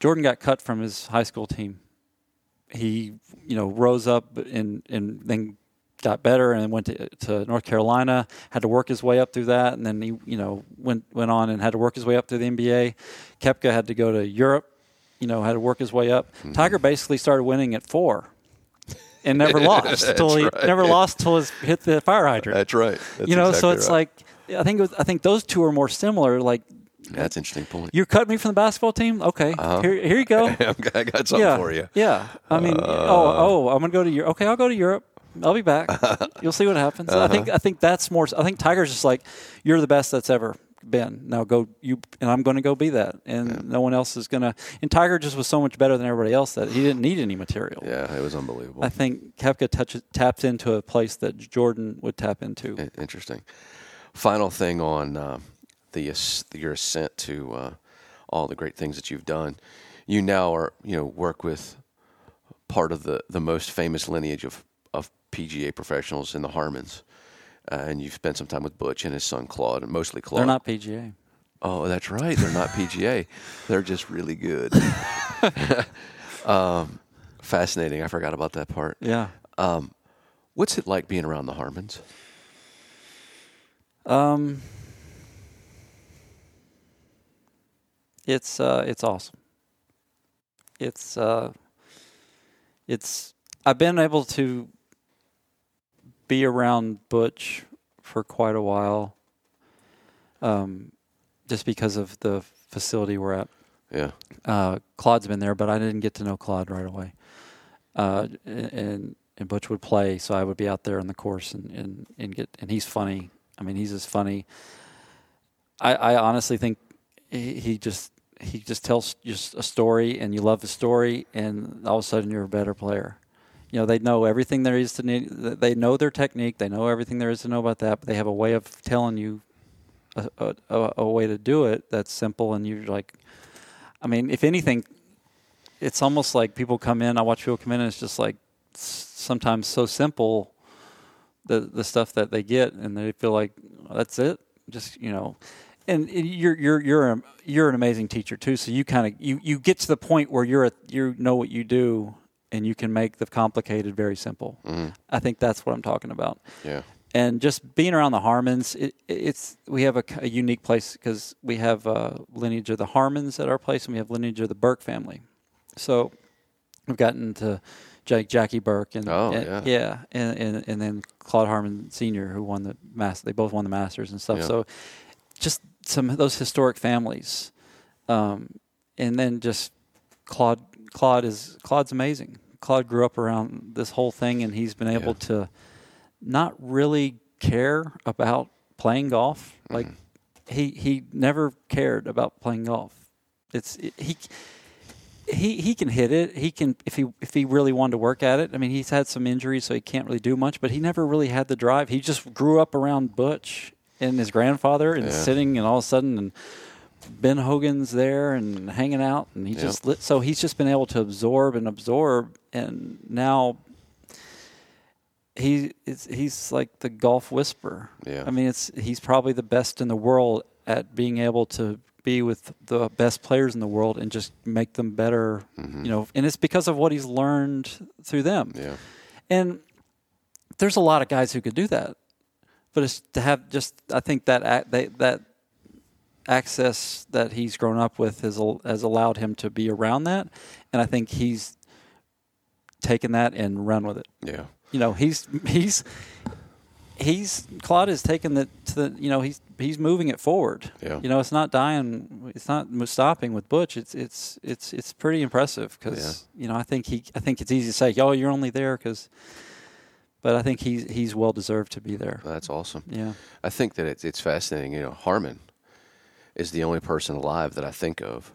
Jordan got cut from his high school team. He, you know, rose up and and then got better and went to, to North Carolina. Had to work his way up through that, and then he, you know, went went on and had to work his way up through the NBA. Koepka had to go to Europe. You know, had to work his way up. Mm-hmm. Tiger basically started winning at four, and never lost till he right. never lost till his hit the fire hydrant That's right. That's you know, so it's right. like I think it was, I think those two are more similar. Like that's an interesting point. you're cutting me from the basketball team, okay? Uh-huh. Here, here you go. I got something yeah, for you. yeah. I mean, uh, oh, oh, I'm gonna go to Europe. Okay, I'll go to Europe. I'll be back. You'll see what happens. I think uh-huh. I think that's more. I think Tiger's just like you're the best that's ever been. Now go you, and I'm going to go be that, and no one else is going to. And Tiger just was so much better than everybody else that he didn't need any material. Yeah, it was unbelievable. I think Koepka touches, taps into a place that Jordan would tap into. Interesting. Final thing on uh, the your ascent to uh, all the great things that you've done. You now are you know work with part of the, the most famous lineage of, of PGA professionals in the Harmons, uh, and you've spent some time with Butch and his son Claude, and mostly Claude. They're not PGA. Oh, that's right. They're not PGA. They're just really good. um, fascinating. I forgot about that part. Yeah. What's it like being around the Harmons? Um, it's uh, it's awesome. It's uh, it's I've been able to be around Butch for quite a while, um, just because of the facility we're at. Yeah. Uh, Claude's been there, but I didn't get to know Claude right away. Uh, and and Butch would play, so I would be out there on the course and, and, and get and he's funny. I mean, he's as funny. I, I honestly think he, he just he just tells just a story, and you love the story, and all of a sudden you're a better player. You know, they know everything there is to need. They know their technique. They know everything there is to know about that. But they have a way of telling you a, a, a way to do it that's simple, and you're like, I mean, if anything, it's almost like people come in. I watch people come in, and it's just like sometimes so simple the the stuff that they get, and they feel like oh, that's it. Just you know, and you're you're you're a, you're an amazing teacher too. So you kind of you you get to the point where you're a, you know what you do, and you can make the complicated very simple. Mm-hmm. I think that's what I'm talking about. Yeah. And just being around the Harmons, it, it's we have a, a unique place because we have a lineage of the Harmons at our place, and we have lineage of the Burke family. So we've gotten to Jack, Jackie Burke and, oh, and yeah, yeah and, and, and then Claude Harmon Senior, who won the master. They both won the Masters and stuff. Yeah. So just some of those historic families, um, and then just Claude. Claude is Claude's amazing. Claude grew up around this whole thing, and he's been able yeah. to not really care about playing golf. Mm-hmm. Like he he never cared about playing golf. It's it, he he he can hit it. He can if he if he really wanted to work at it. I mean, he's had some injuries, so he can't really do much. But he never really had the drive. He just grew up around Butch and his grandfather, and yeah. sitting, and all of a sudden, and Ben Hogan's there and hanging out, and he just lit. So he's just been able to absorb and absorb, and now he he's like the golf whisperer. Yeah. I mean, it's he's probably the best in the world at being able to be with the best players in the world and just make them better. Mm-hmm. You know, and it's because of what he's learned through them. Yeah. And there's a lot of guys who could do that, but it's to have just I think that that that access that he's grown up with has has allowed him to be around that, and I think he's taken that and run with it. Yeah. You know, he's he's he's Claude has taken the to the you know he's he's moving it forward. Yeah. You know, it's not dying. It's not stopping with Butch. It's it's it's it's pretty impressive because yeah. you know I think he I think it's easy to say oh you're only there because. But I think he's he's well deserved to be there. That's awesome. Yeah, I think that it's it's fascinating. You know, Harmon is the only person alive that I think of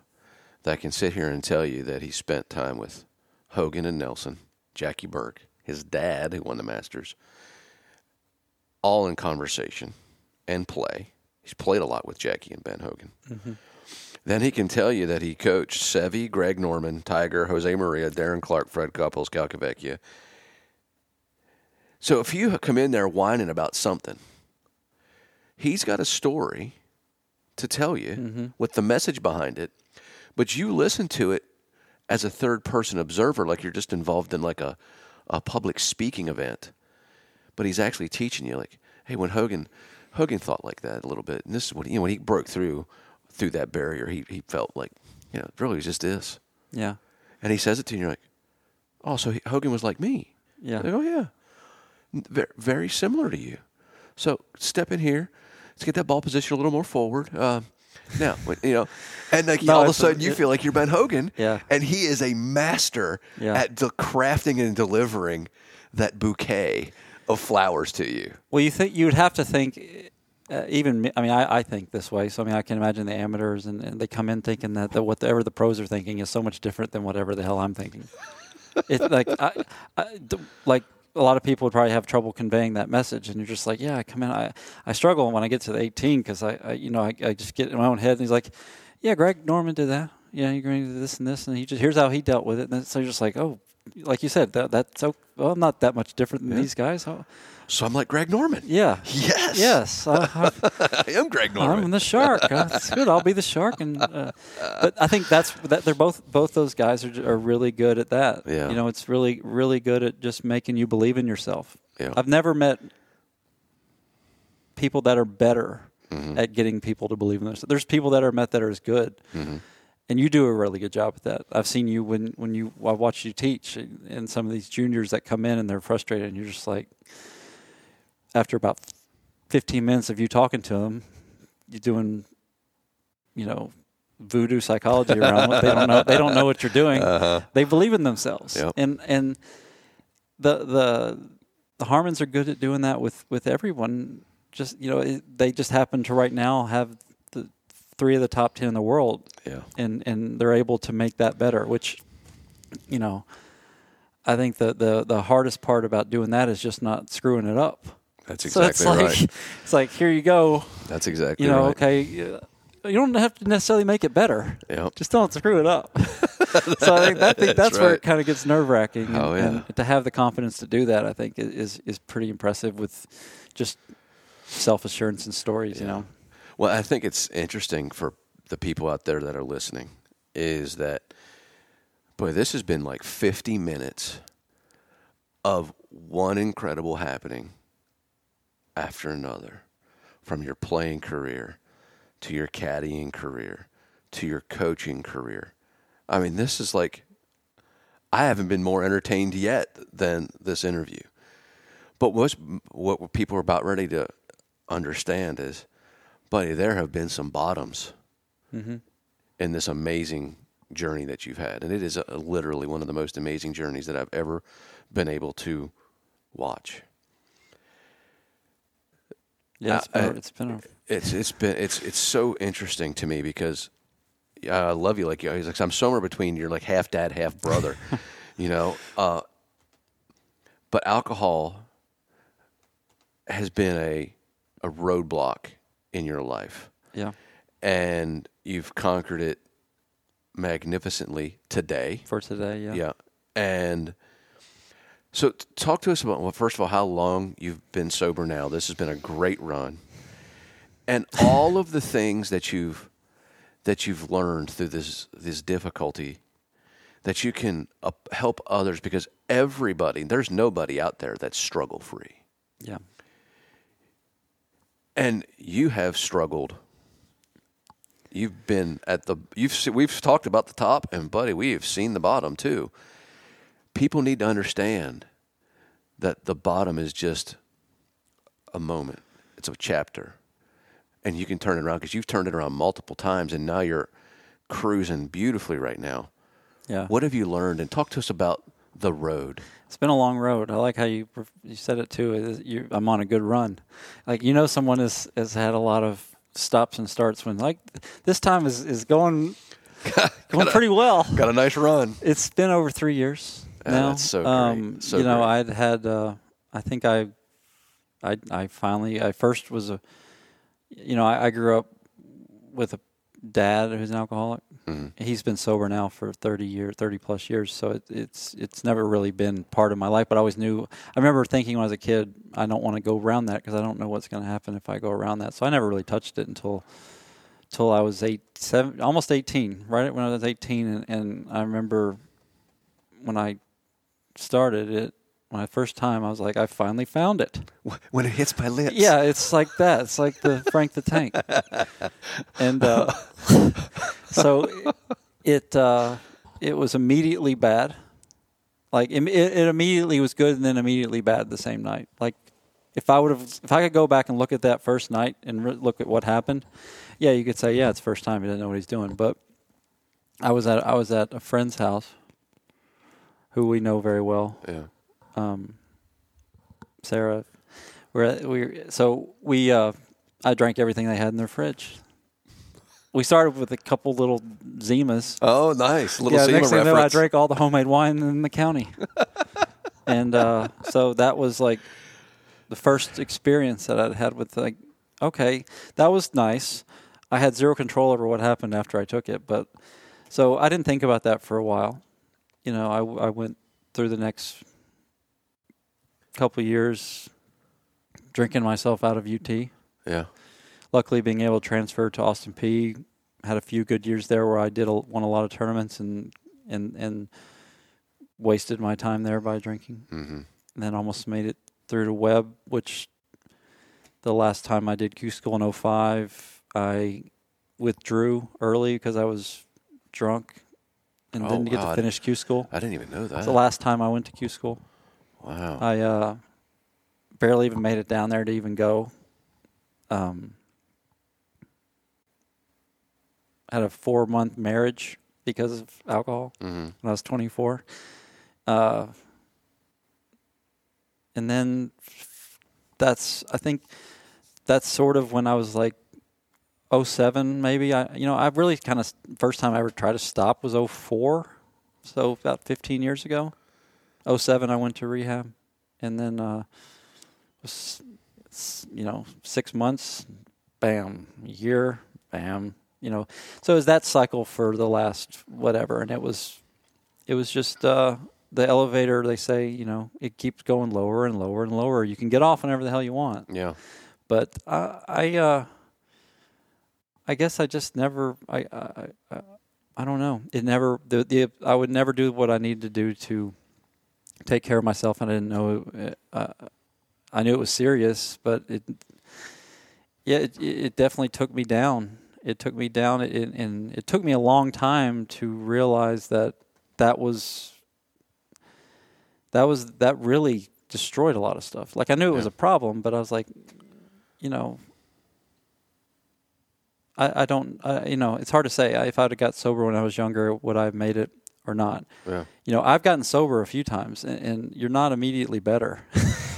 that can sit here and tell you that he spent time with Hogan and Nelson, Jackie Burke, his dad who won the Masters, all in conversation and play. He's played a lot with Jackie and Ben Hogan. Mm-hmm. Then he can tell you that he coached Seve, Greg Norman, Tiger, Jose Maria, Darren Clarke, Fred Couples, Calcavecchia. So if you come in there whining about something, he's got a story to tell you mm-hmm. with the message behind it, but you listen to it as a third person observer, like you're just involved in like a, a public speaking event but he's actually teaching you like, hey, when Hogan Hogan thought like that a little bit, and this is what you know when he broke through through that barrier, he he felt like you know really was just this. Yeah. And he says it to you, and you're like, oh, so he, Hogan was like me. Yeah. Like, oh yeah, very, very similar to you. So step in here. Let's get that ball position a little more forward. Uh, now, you know, and like no, all of a sudden you feel like you're Ben Hogan, yeah. and he is a master yeah. at crafting and delivering that bouquet of flowers to you. Well, you think you would have to think. Uh, even I mean, I, I think this way. So I mean, I can imagine the amateurs, and, and they come in thinking that the, whatever the pros are thinking is so much different than whatever the hell I'm thinking. it's like, I, I, like a lot of people would probably have trouble conveying that message, and you're just like, yeah, I come in, I, I struggle when I get to the 18 because I, I, you know, I, I just get in my own head, and he's like, yeah, Greg Norman did that. Yeah, you're going to do this and this, and he just here's how he dealt with it. And so you're just like, oh, like you said, that, that's so well, I'm not that much different than yeah. these guys. So I'm like Greg Norman. Yeah. Yes. Yes. Uh, I am Greg Norman. I'm the shark. Uh, that's good. I'll be the shark. And uh, but I think that's that they're both both those guys are are really good at that. Yeah. You know, it's really really good at just making you believe in yourself. Yeah. I've never met people that are better mm-hmm. at getting people to believe in themselves. There's people that are met that are as good. Mm-hmm and you do a really good job at that. I've seen you when when you I watch you teach, and some of these juniors that come in and they're frustrated, and you're just like, after about 15 minutes of you talking to them, you're doing, you know, voodoo psychology around what they don't know. They don't know what you're doing. Uh-huh. They believe in themselves, yep. and and the the the Harmons are good at doing that with with everyone. Just you know, it, they just happen to right now have the three of the top ten in the world, Yeah. and and they're able to make that better. Which, you know, I think the the the hardest part about doing that is just not screwing it up. That's so exactly it's like right. it's like here you go. That's exactly You know, right. okay. You don't have to necessarily make it better. Yep. Just don't screw it up. so I think, I think that's, where right. it kind of gets nerve wracking. Oh, yeah. and to have the confidence to do that, I think is is pretty impressive with just self assurance and stories. You know. Well, I think it's interesting for the people out there that are listening is that, boy, this has been like 50 minutes of one incredible happening after another from your playing career to your caddying career to your coaching career. I mean, this is like, I haven't been more entertained yet than this interview. But what's, what people are about ready to understand is, buddy, there have been some bottoms in this amazing journey that you've had. And it is uh literally one of the most amazing journeys that I've ever been able to watch. Yeah, it's Uh, been, uh, it's been a, It's it's been it's it's so interesting to me because I love you like you. He's like I'm somewhere between you're like half dad, half brother, you know. Uh, but alcohol has been a a roadblock in your life, yeah and you've conquered it magnificently today. for today. Yeah. Yeah. And so talk to us about, well, first of all, how long you've been sober now. This has been a great run. And all of the things that you've that you've learned through this this difficulty that you can help others because everybody, there's nobody out there that's struggle free. Yeah. And you have struggled. You've been at the you've we've talked about the top and buddy, we have seen the bottom too. People need to understand that the bottom is just a moment. It's a chapter. And you can turn it around because you've turned it around multiple times and now you're cruising beautifully right now. Yeah. What have you learned? And talk to us about the road. It's been a long road. I like how you you said it too. You, I'm on a good run. Like you know, someone has has had a lot of stops and starts when like this time is is going going pretty well. Got a nice run. It's been over three years Yeah, now. that's so great. Um, So you know, great. I'd had. Uh, I think I, I, I finally. I first was a. You know, I, I grew up with a dad who's an alcoholic. Mm-hmm. He's been sober now for thirty years, thirty plus years. So it, it's it's never really been part of my life. But I always knew. I remember thinking when I was a kid, I don't want to go around that because I don't know what's going to happen if I go around that. So I never really touched it until till I was eight, seven, almost eighteen. Right when I was eighteen, and, and I remember when I started it, my first time, I was like, I finally found it. When it hits my lips. Yeah, it's like that. It's like the Frank the Tank. And uh, so it uh, it was immediately bad. Like it, it immediately was good and then immediately bad the same night. Like if I would have, if I could go back and look at that first night and re- look at what happened, yeah, you could say, yeah, it's first time he doesn't know what he's doing. But I was at I was at a friend's house, who we know very well, Yeah. um, Sarah. We're we so we uh, I drank everything they had in their fridge. We started with a couple little Zimas. Oh, nice. Little yeah, Zima next thing you know, I drank all the homemade wine in the county, and uh, so that was like the first experience that I'd had with like, okay, that was nice. I had zero control over what happened after I took it, but so I didn't think about that for a while. You know, I, I went through the next couple years drinking myself out of UT. Yeah. Luckily, being able to transfer to Austin Peay had a few good years there where I did a, won a lot of tournaments and and and wasted my time there by drinking. Mm-hmm. And then almost made it through to Webb, which the last time I did Q school in 05, I withdrew early because I was drunk and Oh, didn't get wow, I to finish Q school. I didn't even know that. It's the last time I went to Q school. wow. I uh, barely even made it down there to even go. Um, had a four month marriage because of alcohol mm-hmm. when I was 24. Uh, and then that's, I think that's sort of when I was like, 07 maybe. I you know I really kind of first time I ever tried to stop was 04, so about 15 years ago. 07 I went to rehab, and then uh, was you know six months, bam, year, bam, you know. So it was that cycle for the last whatever, and it was it was just uh, the elevator. They say you know it keeps going lower and lower and lower. You can get off whenever the hell you want. Yeah. But I, I, uh, I guess I just never. I, I, I, I don't know. It never. The, the I would never do what I needed to do to take care of myself. And I didn't know. It, uh, I knew it was serious, but it. Yeah, it, it definitely took me down. It took me down, it, and it took me a long time to realize that that was that was that really destroyed a lot of stuff. Like I knew it was a problem, but I was like, you know, I, I don't, I, you know, it's hard to say. If I'd have got sober when I was younger, would I have made it or not? Yeah. You know, I've gotten sober a few times, and, and you're not immediately better.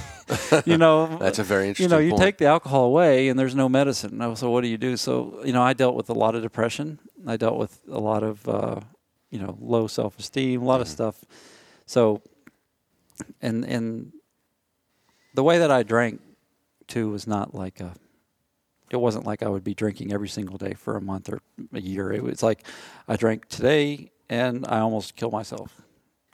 you know, That's a very interesting. you know, you point. take the alcohol away, and there's no medicine. So what do you do? So you know, I dealt with a lot of depression. I dealt with a lot of, uh, you know, low self-esteem, a lot of Mhm. stuff. So, and and the way that I drank too was not like a. It wasn't like I would be drinking every single day for a month or a year. It was like I drank today and I almost killed myself.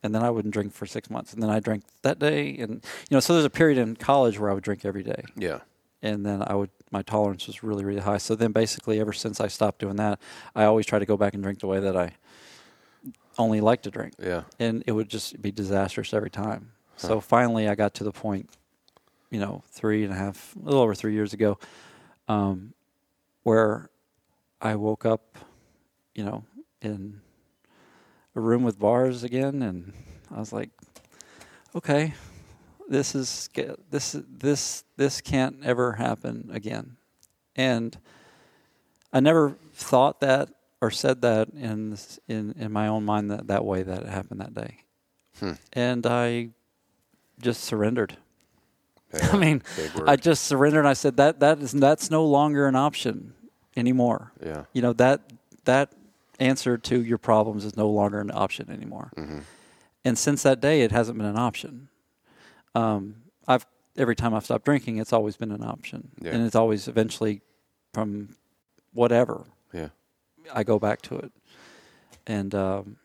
And then I wouldn't drink for six months. And then I drank that day. And, you know, so there's a period in college where I would drink every day. Yeah. And then I would, my tolerance was really, really high. So then basically, ever since I stopped doing that, I always try to go back and drink the way that I only like to drink Yeah. and it would just be disastrous every time. So finally, I got to the point, you know, three and a half, a little over three years ago, um, where I woke up, you know, in a room with bars again, and I was like, okay, this is this this this can't ever happen again, and I never thought that or said that in in in my own mind that that way that it happened that day, Hmm. and I just surrendered. Yeah. I mean, I just surrendered. And I said that that is that's no longer an option anymore. yeah. You know that that answer to your problems is no longer an option anymore. hmm And since that day, it hasn't been an option. Um, I've every time I've stopped drinking, it's always been an option, Yeah. and it's always eventually from whatever Yeah. I go back to it, and um,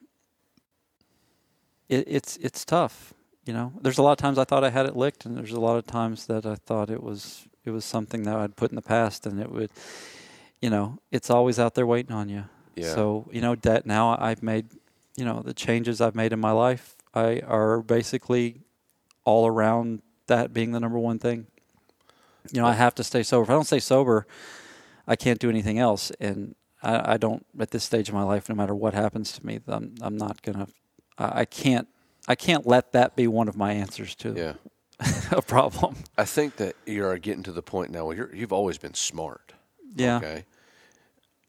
it, it's it's tough. You know, there's a lot of times I thought I had it licked, and there's a lot of times that I thought it was it was something that I'd put in the past, and it would, you know, it's always out there waiting on you. Yeah. So you know that now I've made, you know, the changes I've made in my life, I are basically all around that being the number one thing. You know, I have to stay sober. If I don't stay sober, I can't do anything else, and I, I don't at this stage of my life. No matter what happens to me, I'm I'm not gonna. I, I can't. I can't let that be one of my answers to Yeah. a problem. I think that you're getting to the point now where you're, you've always been smart. Yeah, Okay.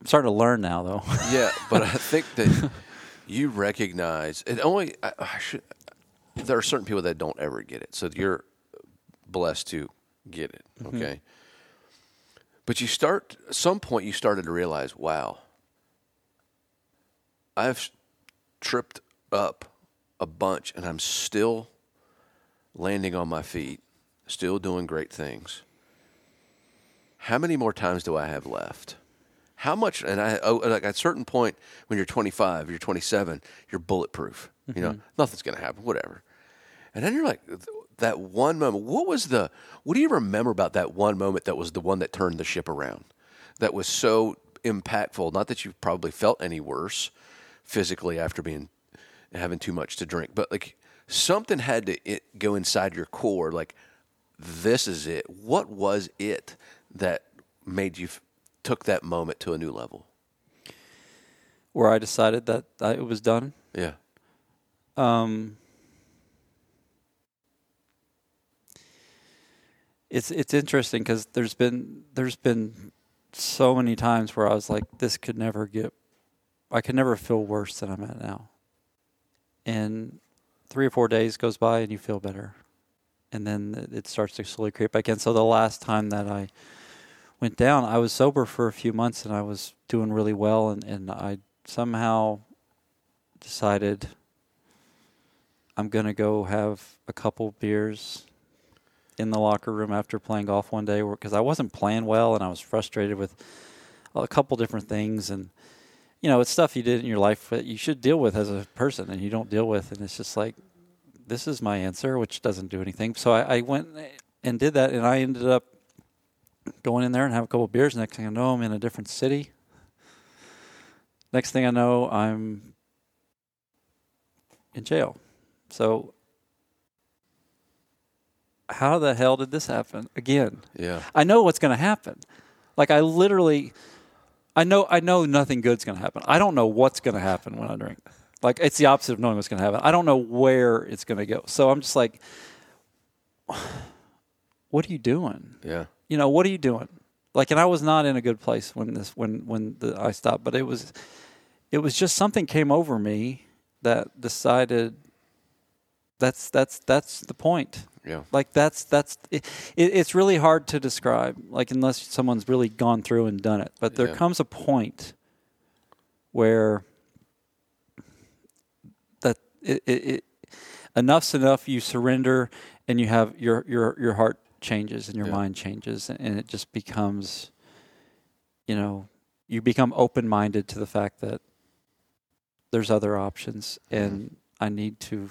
I'm starting to learn now, though. Yeah, but I think that you recognize it only. I, I should. There are certain people that don't ever get it, so you're blessed to get it. Mm-hmm. Okay. But you start at some point. You started to realize, wow, I've tripped up a bunch, and I'm still landing on my feet, still doing great things. How many more times do I have left? How much? And I oh, like at a certain point when you're 25, you're 27, you're bulletproof. You know, mm-hmm. nothing's going to happen. Whatever. And then you're like, that one moment. What was the? What do you remember about that one moment that was the one that turned the ship around? That was so impactful. Not that you probably felt any worse physically after being having too much to drink, but like something had to it, go inside your core. Like this is it. What was it that made you f- took that moment to a new level? Where I decided that I, it was done. Yeah. Um, it's it's interesting because there's been there's been so many times where I was like, this could never get, I could never feel worse than I'm at now. And three or four days goes by and you feel better, and then it- starts to slowly creep back in. So the last time that I went down, I was sober for a few months and I was doing really well, and and I somehow decided I'm gonna go have a couple beers in the locker room after playing golf one day because I wasn't playing well and I was frustrated with a couple different things and you know it's stuff you did in your life that you should deal with as a person and you don't deal with and it's just like this is my answer which doesn't do anything so I, I went and did that and I ended up going in there and have a couple beers next thing I know I'm in a different city next thing I know I'm in jail so how the hell did this happen again? Yeah. I know what's going to happen. Like I literally, I know I know nothing good's going to happen. I don't know what's going to happen when I drink. Like it's the opposite of knowing what's going to happen. I don't know where it's going to go. So I'm just like, what are you doing? Yeah. You know, what are you doing? Like, and I was not in a good place when this when when the, I stopped, but it was it was just something came over me that decided that's that's that's the point. Yeah. Like that's that's it, it, it's really hard to describe. Like unless someone's really gone through and done it. But there Yeah. comes a point where that it, it, enough's enough. You surrender, and you have your your your heart changes and your Yeah. mind changes, and it just becomes, you know, you become open minded to the fact that there's other options, mm-hmm. and I need to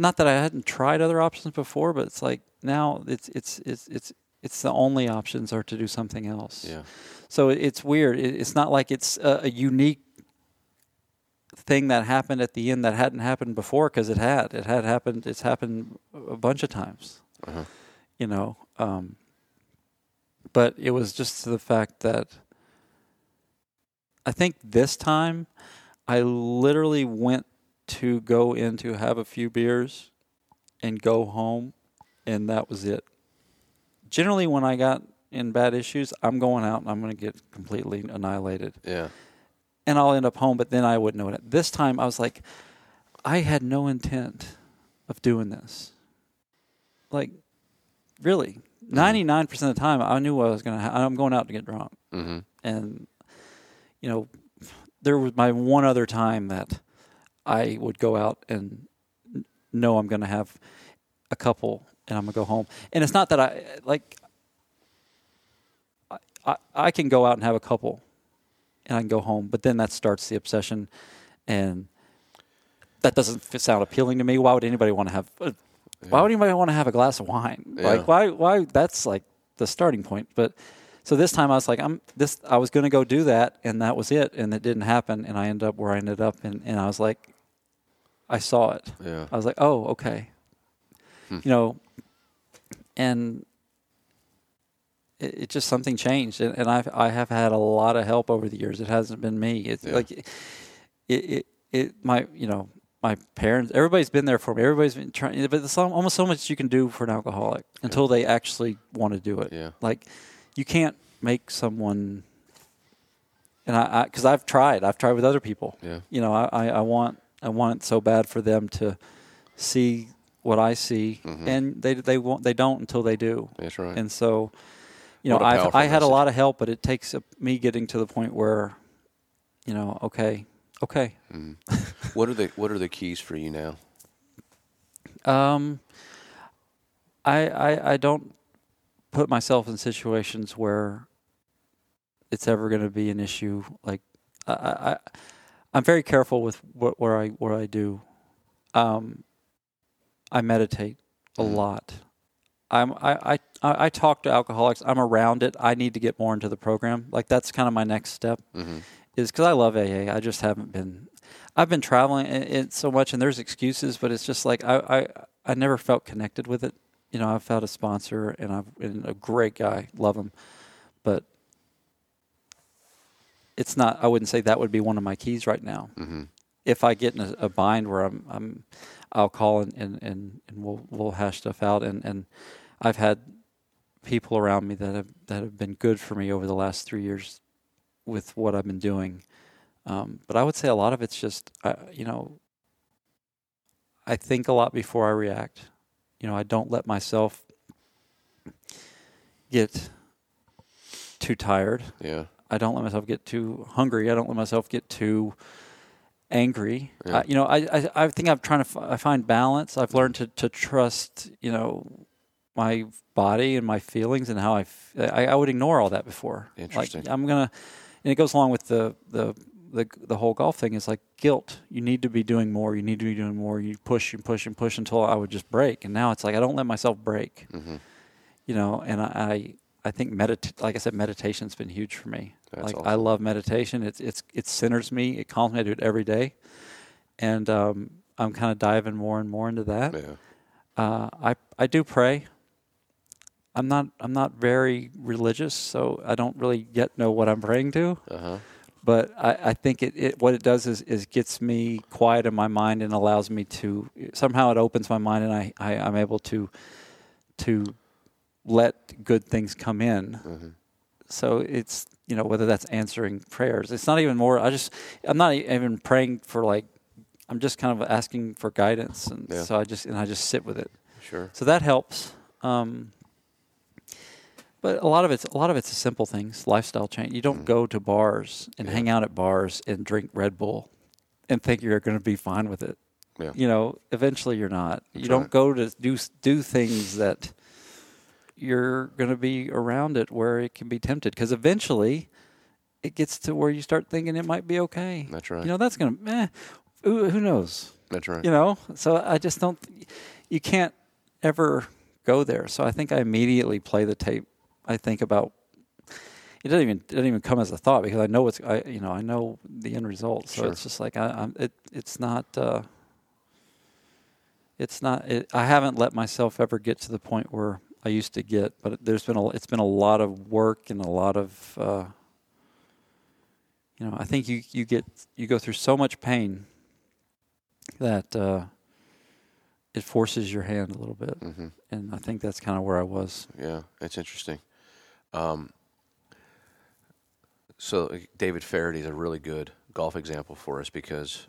not that I hadn't tried other options before, but it's like now it's it's it's it's it's the only options are to do something else. Yeah. So it's weird. It's not like it's a, a unique thing that happened at the end that hadn't happened before because it had. It had happened. It's happened a bunch of times. Uh-huh. You know, um, but it was just the fact that I think this time I literally went to go in to have a few beers and go home, and that was it. Generally, when I got in bad issues, I'm going out and I'm going to get completely annihilated, Yeah. and I'll end up home. But then I wouldn't know it. This time, I was like, I had no intent of doing this. Like, really, ninety nine percent of the time, I knew what I was going to. Ha- I'm going out to get drunk Mm-hmm. and you know there was my one other time that I would go out and know I'm going to have a couple and I'm going to go home. And it's not that I like I, I I can go out and have a couple and I can go home, but then that starts the obsession and that doesn't f- sound appealing to me. Why would anybody want to have a, why would anybody want to have a glass of wine? Yeah. Like why why that's like the starting point. But so this time I was like, I'm this. I was going to go do that, and that was it, and it didn't happen, and I ended up where I ended up, and, and I was like, I saw it. Yeah. I was like, oh, okay, hmm. you know, and it, it just something changed, and, and I've I have had a lot of help over the years. It hasn't been me. It's Yeah. like it, it it my you know my parents. Everybody's been there for me. Everybody's been trying, but there's almost so much you can do for an alcoholic until they actually want to do it. Yeah. Like you can't make someone. And I, because I've tried, I've tried with other people. Yeah. You know, I, I, I want, I want it so bad for them to see what I see, Mhm. and they, they won't, they don't until they do. That's right. And so, you know, What I've, I had a lot of help, but it takes a, me getting to the point where, you know, okay, okay, Mhm. what are the What are the keys for you now? Um, I, I I don't put myself in situations where it's ever going to be an issue. Like I, I I'm very careful with what where I where I do. Um, I meditate a Mhm. lot. I'm I, I I I talk to alcoholics. I'm around it. I need to get more into the program. Like that's kind of my next step Mm-hmm. is because I love AA. I just haven't been. I've been traveling it so much, and there's excuses, but it's just like I, I I never felt connected with it. You know, I've found a sponsor, and I've and a great guy, love him, but it's not. I wouldn't say that would be one of my keys right now. Mm-hmm. If I get in a, a bind where I'm, I'm, I'll call and, and, and, and we'll we'll hash stuff out. And, and I've had people around me that have that have been good for me over the last three years with what I've been doing. Um, but I would say a lot of it's just, uh, you know, I think a lot before I react. You know, I don't let myself get too tired. Yeah. I don't let myself get too hungry. I don't let myself get too angry. Yeah. I, you know, I, I I think I'm trying to f- I find balance. I've learned to to trust. You know, my body and my feelings and how I f- I, I would ignore all that before. Interesting. Like I'm gonna, and it goes along with the the. The, the whole golf thing is like guilt. You need to be doing more. You need to be doing more. You push and push and push until I would just break. And now it's like I don't let myself break. hmm You know, and I I think medit like I said, meditation's been huge for me. That's like I love meditation. It's it's it centers me. It calms me. I do it every day, and um, I'm kind of diving more and more into that. Yeah. Uh, I I do pray. I'm not I'm not very religious, so I don't really yet know what I'm praying to. Uh huh. But I, I think it, it what it does is, is gets me quiet in my mind and allows me to somehow it opens my mind and I, I I'm able to to let good things come in. hmm So it's you know whether that's answering prayers. It's not even more. I just I'm not even praying for like I'm just kind of asking for guidance, and Yeah. so I just and I just sit with it. Sure. So that helps. Um, but a lot of it's a lot of it's simple things, lifestyle change. You don't Mhm. go to bars and Yeah. hang out at bars and drink Red Bull and think you're going to be fine with it. Yeah. You know, eventually you're not. That's you don't right. go to do do things that you're going to be around it where it can be tempted because eventually it gets to where you start thinking it might be okay. That's right. You know, that's going to eh, who, who knows? That's right. you know so i just don't you can't ever go there so i think i immediately play the tape i think about it doesn't even it doesn't even come as a thought because i know it's i you know i know the end result so Sure. it's just like i i'm it it's not uh it's not it, i haven't let myself ever get to the point where i used to get but there's been a it's been a lot of work and a lot of uh you know i think you you get you go through so much pain that uh, it forces your hand a little bit, hmm and I think that's kind of where I was. Yeah, it's interesting. Um, so David Feherty is a really good golf example for us because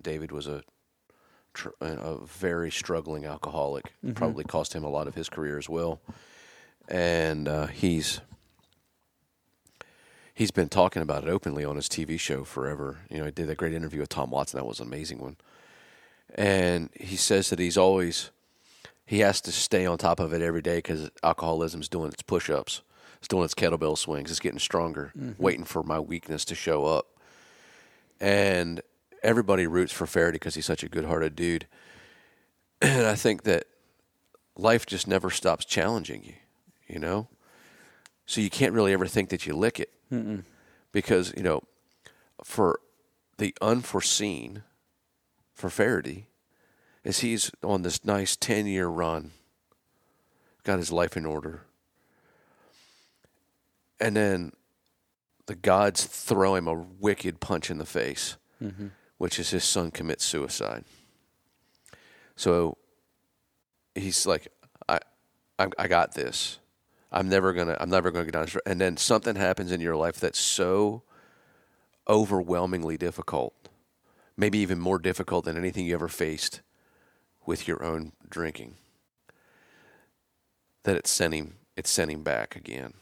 David was a tr- a very struggling alcoholic. Mhm. Probably cost him a lot of his career as well. And uh, he's he's been talking about it openly on his TV show forever. You know, he did that great interview with Tom Watson. That was an amazing one. And he says that he's always he has to stay on top of it every day because alcoholism's doing its push-ups, it's doing its kettlebell swings, it's getting stronger, mm-hmm. waiting for my weakness to show up. And everybody roots for Feherty because he's such a good-hearted dude. And I think that life just never stops challenging you, you know. So you can't really ever think that you lick it Mm-mm. because you know, for the unforeseen, for Feherty, is he's on this nice ten year run, got his life in order, and then the gods throw him a wicked punch in the face, Mhm. which is his son commits suicide. So he's like, I, I, I got this. I'm never gonna. I'm never gonna get down. this road." And then something happens in your life that's so overwhelmingly difficult, maybe even more difficult than anything you ever faced with your own drinking. That it's sent him. It's sent him back again.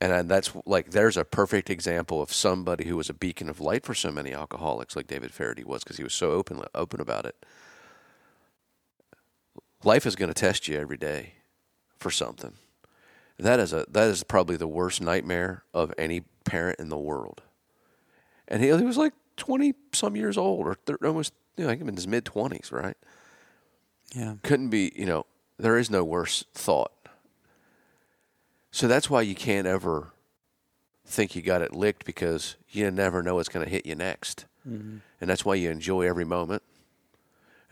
And that's like there's a perfect example of somebody who was a beacon of light for so many alcoholics, like David Feherty was, because he was so open open about it. Life is going to test you every day for something. That is a that is probably the worst nightmare of any parent in the world. And he, he was like twenty some years old, or thir- almost you know, like in his mid twenties, right? Yeah. couldn't be, you know, there is no worse thought. So that's why you can't ever think you got it licked because you never know what's going to hit you next. Mhm. And that's why you enjoy every moment.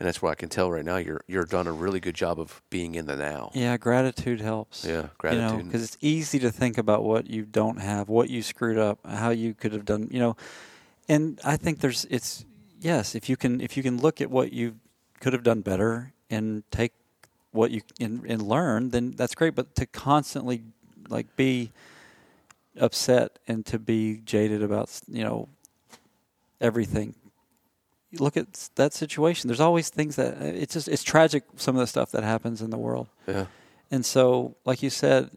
And that's why I can tell right now you're you're done a really good job of being in the now. Yeah, gratitude helps. Yeah, gratitude. You know, because it's easy to think about what you don't have, what you screwed up, how you could have done. You know, and I think there's it's yes, if you can if you can look at what you could have done better and take what you and, and learn, then that's great. But to constantly like be upset and to be jaded about you know everything. You look at that situation. There's always things that uh, it's just it's tragic. Some of the stuff that happens in the world. yeah. And so, like you said,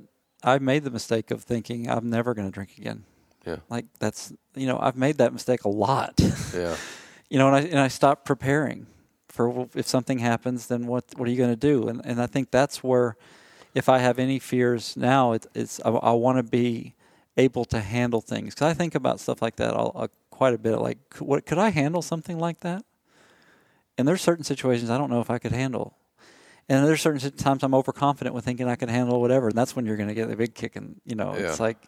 I made the mistake of thinking I'm never going to drink again. Yeah. Like that's you know I've made that mistake a lot. Yeah. you know, and I and I stopped preparing for if something happens, then what what are you going to do? And and I think that's where if I have any fears now, it, it's I, I want to be able to handle things because I think about stuff like that all, uh, quite a bit. Like, c- what could I handle something like that? And there's certain situations I don't know if I could handle. And there's certain times I'm overconfident with thinking I can handle whatever, and that's when you're going to get the big kick. And you know, Yeah. it's like,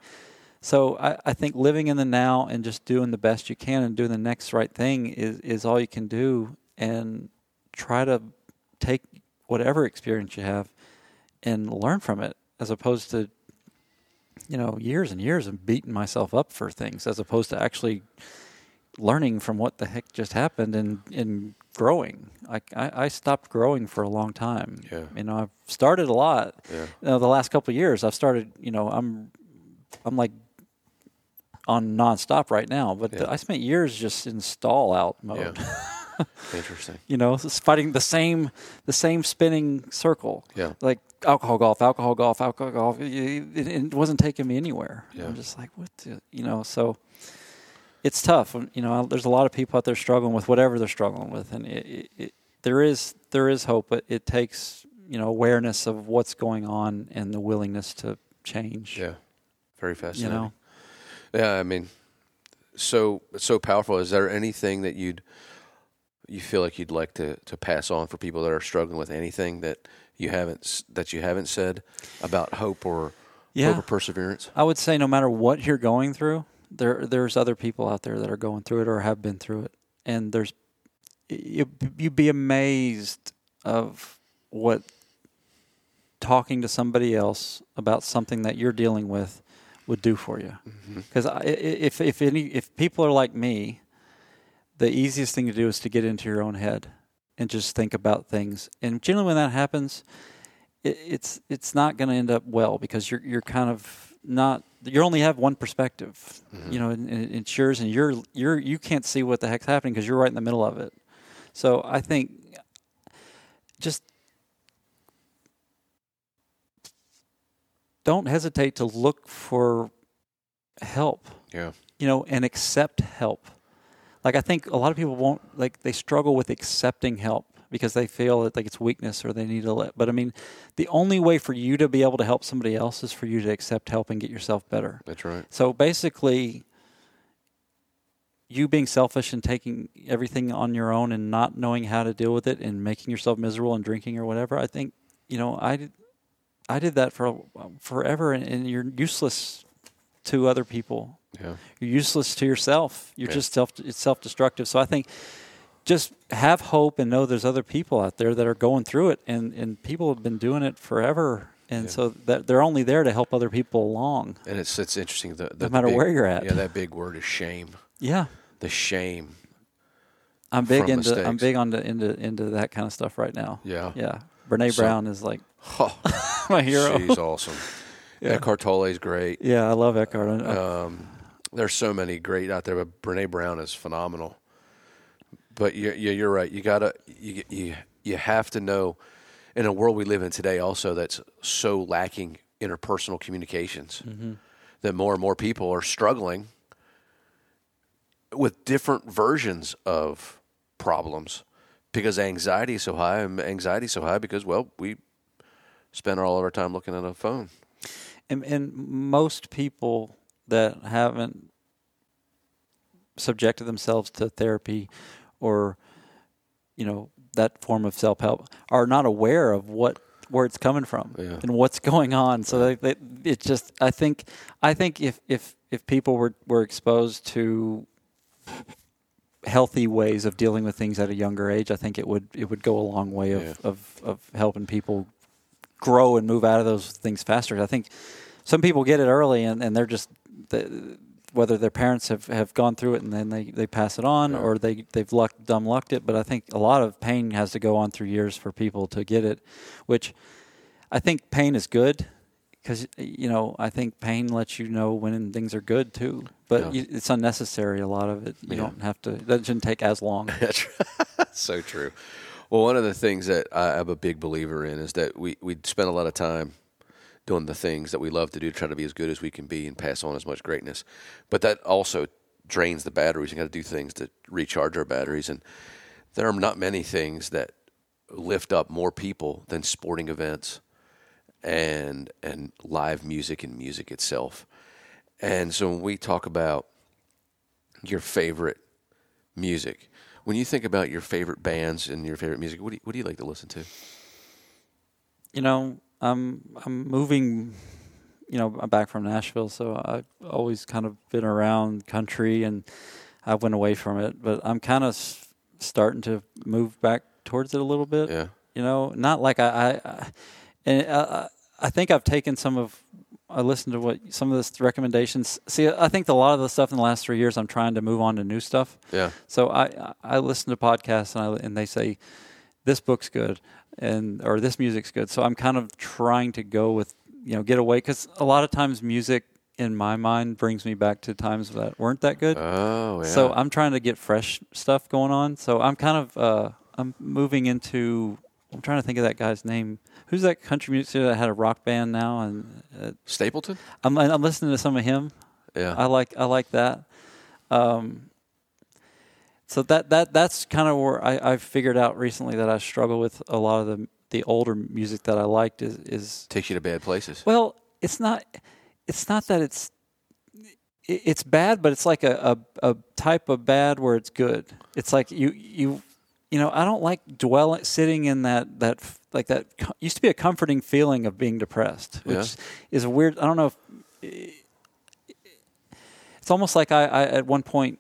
so I, I think living in the now and just doing the best you can and doing the next right thing is is all you can do, and try to take whatever experience you have and learn from it, as opposed to you know years and years of beating myself up for things, as opposed to actually learning from what the heck just happened and and growing. Like I, I stopped growing for a long time. Yeah. You know, I've started a lot. Yeah. You know, the last couple of years, I've started. You know, I'm I'm like on nonstop right now, but Yeah. I spent years just in stall out mode. Yeah. Interesting. you know, fighting the same the same spinning circle. Yeah. Like alcohol golf, alcohol golf, alcohol golf. It, it, wasn't taking me anywhere. Yeah. I'm just like, what, the, you know? So it's tough. Um, you know, there's a lot of people out there struggling with whatever they're struggling with, and it, it, there is there is hope, but it takes you know awareness of what's going on and the willingness to change. Yeah. Very You fascinating. know, Yeah, I mean, so so powerful. Is there anything that you'd you feel like you'd like to, to pass on for people that are struggling with anything that you haven't that you haven't said about hope or Yeah. hope or perseverance? I would say no matter what you're going through, there there's other people out there that are going through it or have been through it, and there's you you'd be amazed of what talking to somebody else about something that you're dealing with would do for you. Mm-hmm. Because if if any if people are like me, the easiest thing to do is to get into your own head and just think about things. And generally, when that happens, it, it's it's not going to end up well because you're you're kind of not you only have one perspective, you mm-hmm. know, and, and it's yours, and you're you're you can't see what the heck's happening because you're right in the middle of it. So I think just don't hesitate to look for help Yeah. you know, and accept help. Like I think a lot of people won't like they struggle with accepting help because they feel that like it's weakness or they need to let. But I mean, the only way for you to be able to help somebody else is for you to accept help and get yourself better. That's right. So basically, you being selfish and taking everything on your own and not knowing how to deal with it and making yourself miserable and drinking or whatever. I think you know I did. I did that for forever, and, and you're useless to other people Yeah. you're useless to yourself. You're Yeah. just self it's self destructive. So I think just have hope and know there's other people out there that are going through it and, and people have been doing it forever. And Yeah. so that they're only there to help other people along. And it's it's interesting. The, the No matter big- where you're at. Yeah, that big word is shame. Yeah. The shame. I'm big into I'm big on the, into into that kind of stuff right now. Yeah. Yeah. Brene So- Brown is like Oh, my hero. she's awesome. yeah. Eckhart Tolle is great. Yeah, I love Eckhart. Um, there's so many great out there, but Brene Brown is phenomenal. But you, you, you're right. You gotta you, you you have to know in a world we live in today, also that's so lacking interpersonal communications, mm-hmm. that more and more people are struggling with different versions of problems because anxiety is so high, and anxiety is so high because well we spend all of our time looking at a phone. and, and most people that haven't subjected themselves to therapy or you know that form of self-help are not aware of what where it's coming from Yeah. and what's going on so they, they, it just i think i think if if if people were were exposed to healthy ways of dealing with things at a younger age i think it would it would go a long way of Yeah. of, of helping people grow and move out of those things faster. I think some people get it early and, and they're just the, whether their parents have, have gone through it and then they, they pass it on Yeah. or they they've luck dumb lucked it. But I think a lot of pain has to go on through years for people to get it, which I think pain is good because you know I think pain lets you know when things are good too. But Yeah. you, it's unnecessary. A lot of it you Yeah. don't have to. That shouldn't take as long. So true. Well, one of the things that I am a big believer in is that we we spend a lot of time doing the things that we love to do to try to be as good as we can be and pass on as much greatness. But that also drains the batteries. You got to do things to recharge our batteries, and there are not many things that lift up more people than sporting events and and live music and music itself. And so when we talk about your favorite music, when you think about your favorite bands and your favorite music, what do you, what do you like to listen to? You know, I'm I'm moving. You know, I'm back from Nashville, so I've always kind of been around country, and I went away from it. But I'm kind of starting to move back towards it a little bit. Yeah. You know, not like I, I, I and I, I think I've taken some of. I listened to what some of the recommendations. See, I think a lot of the stuff in the last three years, I'm trying to move on to new stuff. Yeah. So I I listen to podcasts and I and they say this book's good and or this music's good. So I'm kind of trying to go with you know get away because a lot of times music in my mind brings me back to times that weren't that good. Oh, yeah. So I'm trying to get fresh stuff going on. So I'm kind of uh, I'm moving into. I'm trying to think of that guy's name. Who's that country musician that had a rock band now? And uh, Stapleton? I'm I'm listening to some of him. Yeah. I like I like that. Um, so that that that's kind of where I, I figured out recently that I struggle with a lot of the the older music that I liked is is Takes you to bad places. well, it's not it's not that it's it's bad, but it's like a, a, a type of bad where it's good. It's like you you you know I don't like dwelling sitting in that that like that used to be a comforting feeling of being depressed, which Yeah. is weird. I don't know if it's almost like I, I at one point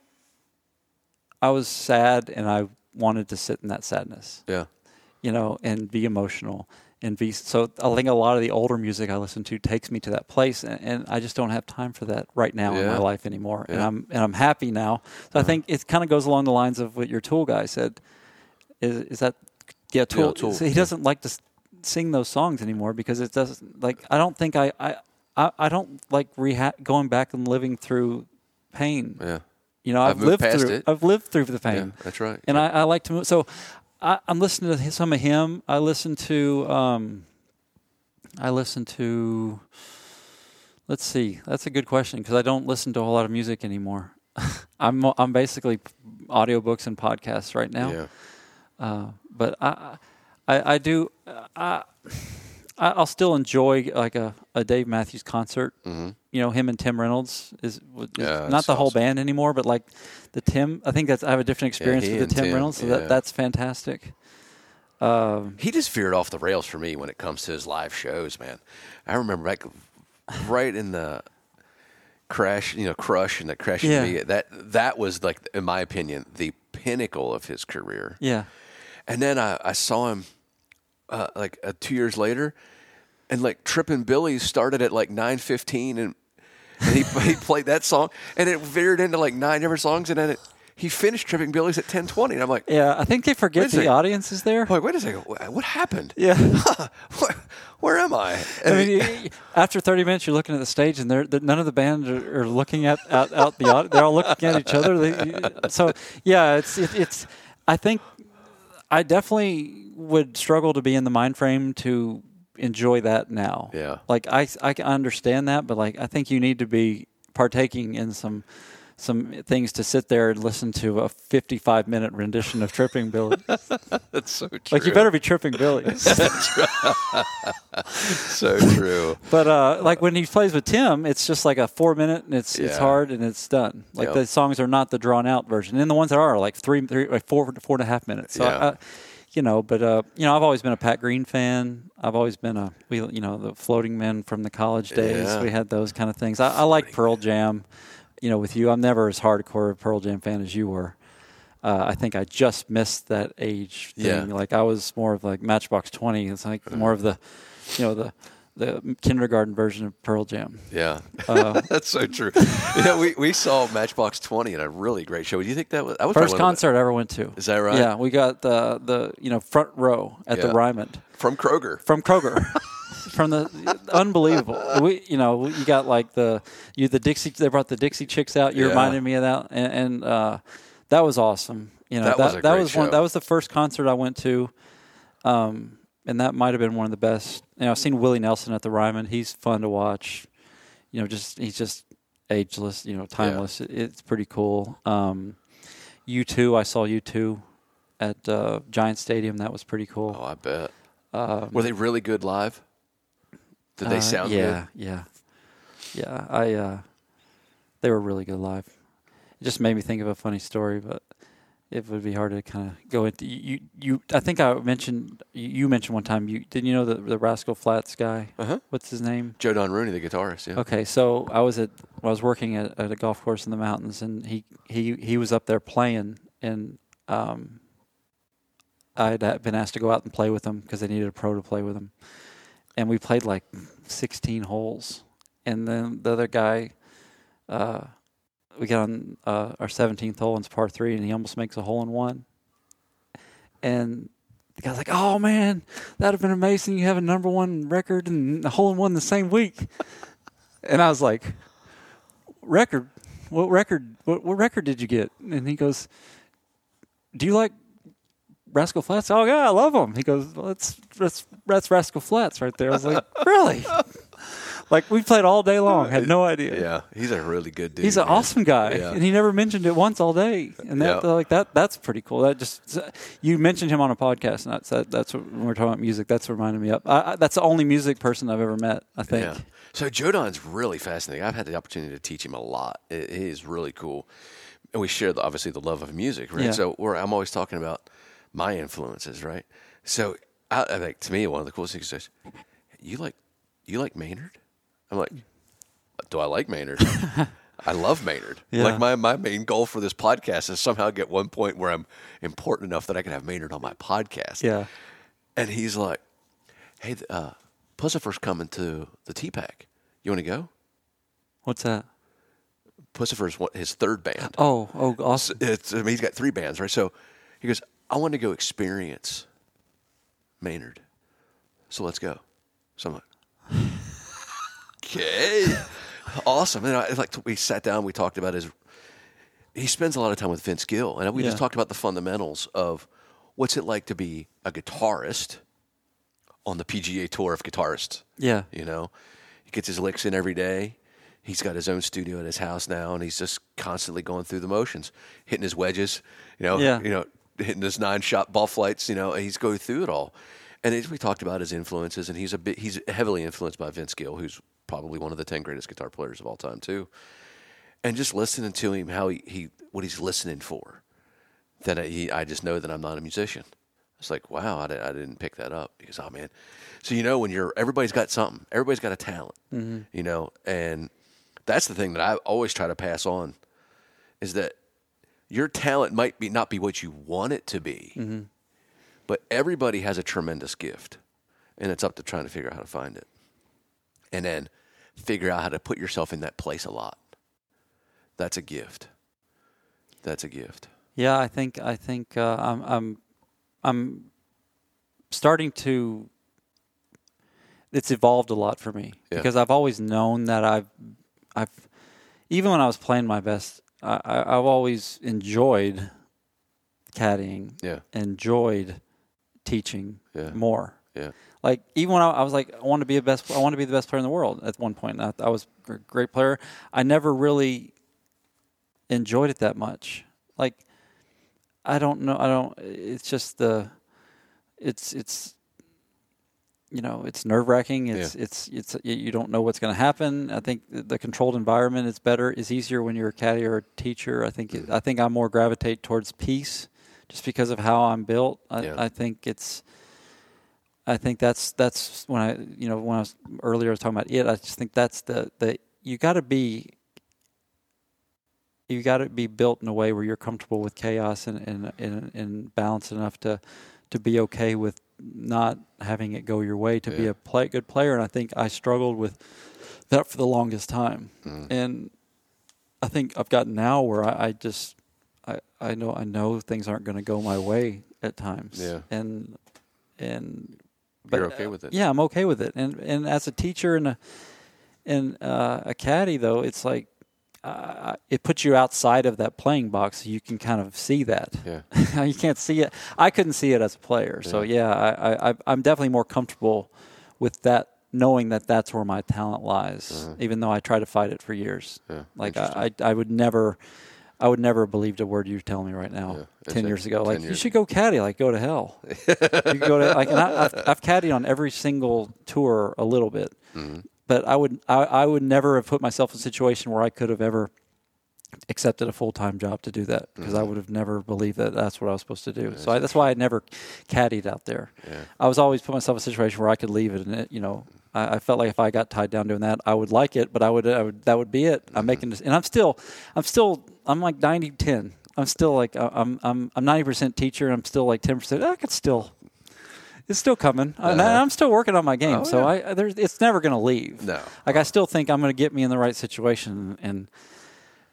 I was sad and I wanted to sit in that sadness Yeah. you know, and be emotional and be so. I think a lot of the older music I listen to takes me to that place, and, and I just don't have time for that right now in my life anymore. And I'm and I'm happy now. So I uh-huh. think it kind of goes along the lines of what your Tool guy said. Is is that yeah, Tool? Tool, so he doesn't like to sing those songs anymore because it doesn't like. I don't think I I I, I don't like reha- going back and living through pain. Yeah. You know, I've I've, lived through. it. I've lived through the Yeah. That's right. and I, I like to move. So I, I'm listening to some of him. I listen to. Um, I listen to. Let's see. That's a good question because I don't listen to a whole lot of music anymore. I'm I'm basically audiobooks and podcasts right now. Yeah. Uh, but I, I I do I I- I'll still enjoy like a, a Dave Matthews concert. hmm You know, him and Tim Reynolds is, is Yeah, not the whole awesome. band anymore, but like the Tim. I think that's I have a different experience he with the Tim, Tim, Reynolds, so yeah. that that's fantastic. Um, He just veered off the rails for me when it comes to his live shows, man. I remember back right in the crash, you know, crush and the crash Yeah. me. That that was like, in my opinion, the pinnacle of his career. yeah, And then I, I saw him uh, like uh, two years later, and like Trippin' Billy started at like nine fifteen, and and he he played that song, and it veered into like nine different songs, and then it, he finished Tripping Billies at ten twenty, and I'm like, yeah. I think they forget the audience is there. I'm like, wait a second, what happened? Yeah. where, where am I? I mean, you- after 30 minutes, you're looking at the stage, and they're, they're- none of the band are, are looking at out, out the aud- they're all looking at each other. They, so yeah, it's it, it's. I think I definitely would struggle to be in the mind frame to enjoy that now. Yeah. like I I can understand that, but like I think you need to be partaking in some. Some things to sit there and listen to a 55 minute rendition of Tripping Billy. That's so true. like you better be tripping Billy. so true. But uh, like when he plays with Tim, it's just like a four minute, and it's it's hard and it's done. Like Yep. the songs are not the drawn out version, and the ones that are are like three, three like four, four and a half minutes. So, Yeah. I, you know, but uh, you know, I've always been a Pat Green fan. I've always been a we, you know, the Floating Men from the college days. Yeah. We had those kind of things. I, I like Pearl Jam. You know, with you, I'm never as hardcore a Pearl Jam fan as you were. Uh, I think I just missed that age thing. Yeah. Like I was more of like Matchbox Twenty. It's like more of the, you know, the the kindergarten version of Pearl Jam. Yeah. Uh, That's so true. you know, we, we saw Matchbox 20 in a really great show. Do you think that was, that was First probably one of concert I ever went to. Is that right? Yeah, we got the the you know front row at the Yeah. Ryman From Kroger. from Kroger. From the unbelievable, we you know you got like the you the Dixie they brought the Dixie Chicks out. You Yeah. reminded me of that, and, and uh, that was awesome. You know That was a that was one that was the first concert I went to. Um, and that might have been one of the best. You know, I've seen Willie Nelson at the Ryman. He's fun to watch. You know, just he's just ageless. You know, timeless. It, it's pretty cool. Um, U2, I saw U2 at uh, Giant Stadium. That was pretty cool. Oh, I bet. Um, Were they really good live? Did they uh, sound yeah, good? Yeah, yeah. yeah. I uh, they were really good live. It just made me think of a funny story, but it would be hard to kind of go into. You, you, I think I mentioned you mentioned one time. You didn't you know the the Rascal Flatts guy? Uh-huh. What's his name? Joe Don Rooney, the guitarist. Yeah. Okay, so I was at I was working at, at a golf course in the mountains, and he he he was up there playing, and um, I'd been asked to go out and play with him because they needed a pro to play with him, and we played like 16 holes, and then the other guy, uh, we got on uh, our 17th hole, and it's par three, and he almost makes a hole in one, and the guy's like, "Oh man, that'd have been amazing! You have a number one record and a hole in one the same week." And I was like, "Record? What record? What, what record did you get?" And he goes, "Do you like Rascal Flatts?" Oh yeah, I love them. He goes, well, "That's that's that's Rascal Flatts right there." I was like, "Really?" like we played all day long. Had no idea. Yeah, he's a really good dude. He's an man. awesome guy, Yeah. and he never mentioned it once all day. And that, Yeah. like that, that's pretty cool. That just you mentioned him on a podcast, and that's that, that's what, when we're talking about music. That's reminded me of. I, I, that's the only music person I've ever met. I think. Yeah. So Joe Don's really fascinating. I've had the opportunity to teach him a lot. He is really cool. And we share, the, obviously, the love of music, right? So we're, I'm always talking about my influences, right? So I, I think to me, one of the coolest things is, you like, you like Maynard? I'm like, do I like Maynard? I love Maynard. Yeah. Like my, my main goal for this podcast is somehow get one point where I'm important enough that I can have Maynard on my podcast. Yeah. And he's like, hey, uh, Puscifer's coming to the TPAC. You want to go? What's that? Puscifer's his third band. Oh, oh, awesome. It's, I mean, he's got three bands, right? So he goes, I want to go experience Maynard. So let's go. So I'm like, okay, awesome. And I, like we sat down, we talked about his. He spends a lot of time with Vince Gill, and we just talked about the fundamentals of what's it like to be a guitarist on the PGA Tour of guitarists. Yeah. You know, he gets his licks in every day. He's got his own studio at his house now, and he's just constantly going through the motions, hitting his wedges. You know, Yeah. you know, hitting his nine shot ball flights. You know, he's going through it all. And as we talked about his influences, and he's a bit, he's heavily influenced by Vince Gill, who's probably one of the ten greatest guitar players of all time too. And just listening to him, how he, he what he's listening for, then I, he, I just know that I'm not a musician. It's like, wow, I, I didn't pick that up because, oh man. So you know, when you're everybody's got something, everybody's got a talent, mm-hmm. you know, and that's the thing that I always try to pass on is that your talent might be not be what you want it to be, but everybody has a tremendous gift, and it's up to trying to figure out how to find it, and then figure out how to put yourself in that place a lot. That's a gift. That's a gift. Yeah, I think I think uh, I'm I'm I'm starting to. It's evolved a lot for me Yeah. because I've always known that I've I've even when I was playing my best, I, I've always enjoyed caddying, Yeah. enjoyed teaching Yeah. more. Yeah. Like even when I, I was like, I want to be a best, I want to be the best player in the world. At one point, I, I was a great player. I never really enjoyed it that much. Like, I don't know. I don't. It's just the. It's it's. You know, it's nerve wracking. It's it's it's you- you don't know what's going to happen. I think the controlled environment is better, is easier when you're a caddy or a teacher. I think it, mm-hmm. I think I more gravitate towards peace, just because of how I'm built. I, Yeah. I think it's. I think that's that's when I you know when I was earlier I was talking about it. I just think that's the the you got to be you got to be built in a way where you're comfortable with chaos and and and, and balanced enough to to be okay with not having it go your way to be a play, good player. And I think I struggled with that for the longest time. Mm. And I think I've gotten now where I, I just I, I know I know things aren't going to go my way at times. Yeah. And and but, You're but, okay uh, with it. Yeah, I'm okay with it. And and as a teacher and a and uh, a caddy though, it's like uh, it puts you outside of that playing box. So you can kind of see that. Yeah. you can't see it. I couldn't see it as a player. So yeah, I, I, I'm definitely more comfortable with that, knowing that that's where my talent lies. Even though I tried to fight it for years. Uh-huh. Yeah, Like I, I, I would never. I would never have believed a word you're telling me right now. Yeah, Ten years ago, 10 like you should go caddy, like go to hell. you go to like, and I, I've, I've caddied on every single tour a little bit, Mm-hmm. But I would I, I would never have put myself in a situation where I could have ever accepted a full time job to do that because Mm-hmm. I would have never believed that that's what I was supposed to do. So I, that's why I never caddied out there. Yeah. I was always put myself in a situation where I could leave it, and it, you know, I, I felt like if I got tied down doing that, I would like it, but I would, I would that would be it. Mm-hmm. I'm making this, and I'm still, I'm still, I'm like 90 10. I'm still like I'm I'm I'm 90 percent teacher. I'm still like 10 percent. I could still. It's still coming, and I- I'm still working on my game. Oh, so yeah. I, there's, it's never going to leave. No. like I still think I'm going to get me in the right situation, and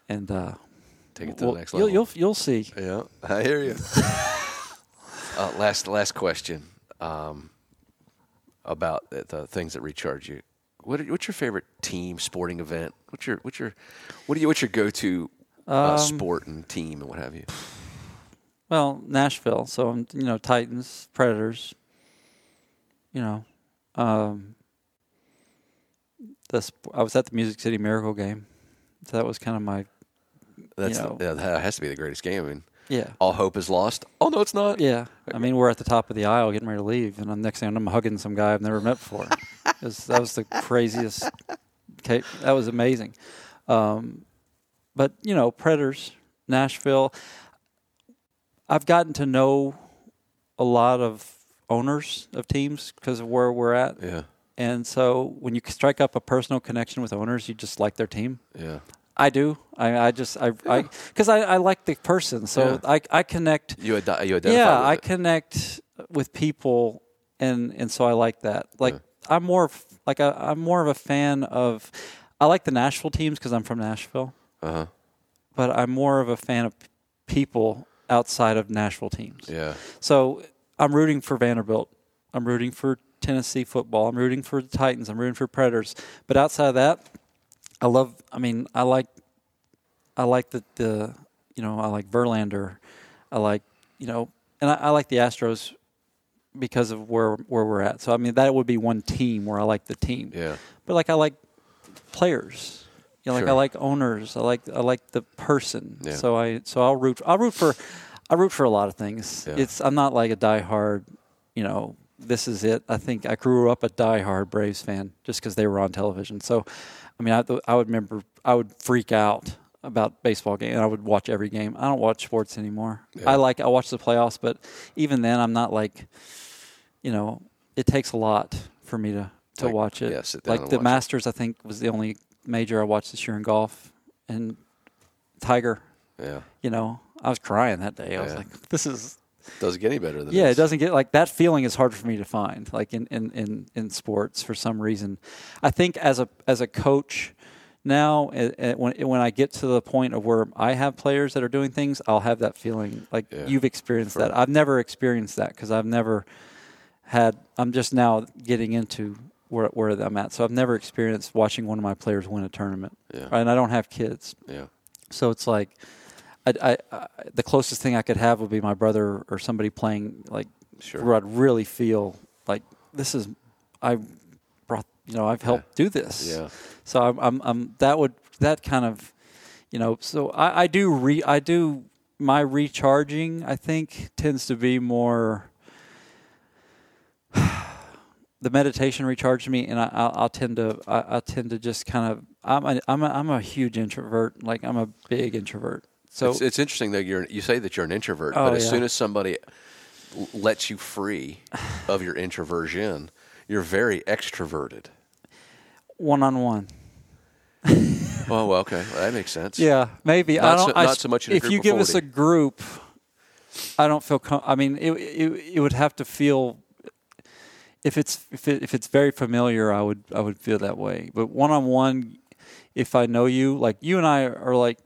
and uh, Take it to well, the next you'll, level. you'll you'll see. Yeah, I hear you. uh, last last question um, about the, the things that recharge you. What are, what's your favorite team sporting event? What's your what's your what do you what's your go to uh, Um, sport and team and what have you? Well, Nashville. So I'm, you know, Titans, Predators. You know, um, the sp- I was at the Music City Miracle game. So that was kind of my That's know. yeah, that has to be the greatest game. I mean, yeah. all hope is lost. Oh no, it's not. Yeah, I mean we're at the top of the aisle getting ready to leave, and the next thing I'm hugging some guy I've never met before. Was- that was the craziest. That was amazing. Um, but you know, Predators, Nashville. I've gotten to know a lot of owners of teams because of where we're at, Yeah, and so when you strike up a personal connection with owners, you just like their team. yeah. I do. I, I just I because I, I, like the person, so Yeah. I I connect You ad- you identify. yeah, I it. connect with people, and and so I like that. Like I'm more of, like I, I'm more of a fan of. I like the Nashville teams because I'm from Nashville, Uh-huh. but I'm more of a fan of people outside of Nashville teams. Yeah, So I'm rooting for Vanderbilt. I'm rooting for Tennessee football. I'm rooting for the Titans. I'm rooting for Predators. But outside of that, I love. I mean, I like. I like the the you know I like Verlander. I like you know, and I, I like the Astros because of where where we're at. So I mean, that would be one team where I like the team. yeah. But like I like players. You know, like Sure. I like owners. I like I like the person. Yeah. So I so I'll root I'll root for I root for a lot of things. Yeah. It's I'm not like a diehard, you know, this is it. I think I grew up a diehard Braves fan just because they were on television. So, I mean, I, I would remember I would freak out about baseball game and I would watch every game. I don't watch sports anymore. Yeah. I like I watch the playoffs, but even then I'm not like, you know, it takes a lot for me to to Like, watch it. yeah, like the watch. Masters, I think was the only major I watched this year in golf, and Tiger. Yeah. You know, I was crying that day. I was Yeah. like, this is Doesn't get any better than this. yeah, this. it doesn't get like that feeling is hard for me to find, like in, in, in, in sports for some reason. I think as a as a coach now, eh, eh, when when I get to the point of where I have players that are doing things, I'll have that feeling like Yeah. you've experienced that. I've never experienced that because I've never had. I'm just now getting into where where I'm at, so I've never experienced watching one of my players win a tournament, Yeah. and I don't have kids. Yeah. So it's like, I, I, I, the closest thing I could have would be my brother or somebody playing like Sure. where I'd really feel like this is I brought you know I've helped do this. Yeah. So I'm, I'm I'm that would that kind of you know so I, I do re I do my recharging I think tends to be more. The meditation recharges me, and I, I'll, I'll tend to I, I tend to just kind of I'm a, I'm a, I'm a huge introvert, like I'm a big introvert. So it's, it's interesting though. You're you say that you're an introvert, Oh, but as yeah. soon as somebody lets you free of your introversion, you're very extroverted. one on one. Oh, well, okay, well, that makes sense. Yeah, maybe. Not I don't. so- I not so much if you give us a group, I don't feel. Com- I mean, it, it it would have to feel. If it's if it, if it's very familiar, I would I would feel that way. But one on one, if I know you, like you and I are like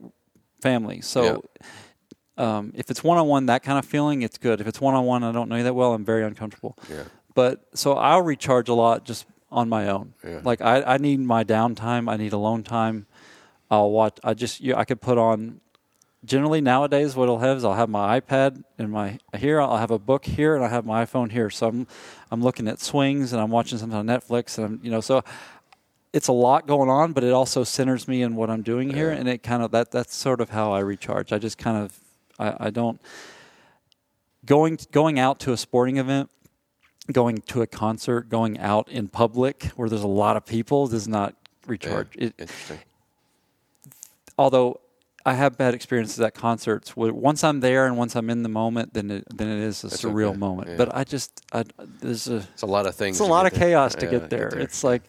family, so. Um, if it's one on one, that kind of feeling, it's good. If it's one on one, I don't know you that well. I'm very uncomfortable. Yeah. But so I'll recharge a lot just on my own. Yeah. Like I, I need my downtime. I need alone time. I'll watch. I just you, I could put on. Generally nowadays, what I'll have is I'll have my iPad in my here. I'll have a book here, and I have my iPhone here. So I'm I'm looking at swings, and I'm watching something on Netflix, and I'm you know so it's a lot going on, but it also centers me in what I'm doing here, and it kind of that that's sort of how I recharge. I just kind of I, I don't going going out to a sporting event, going to a concert, going out in public where there's a lot of people does not recharge. Yeah. It, Interesting. although I have bad experiences at concerts. Once I'm there and once I'm in the moment, then it, then it is a That's surreal okay. moment. Yeah. But I just I, there's a It's a lot of things. it's a lot of there. chaos to Yeah, get there. It's like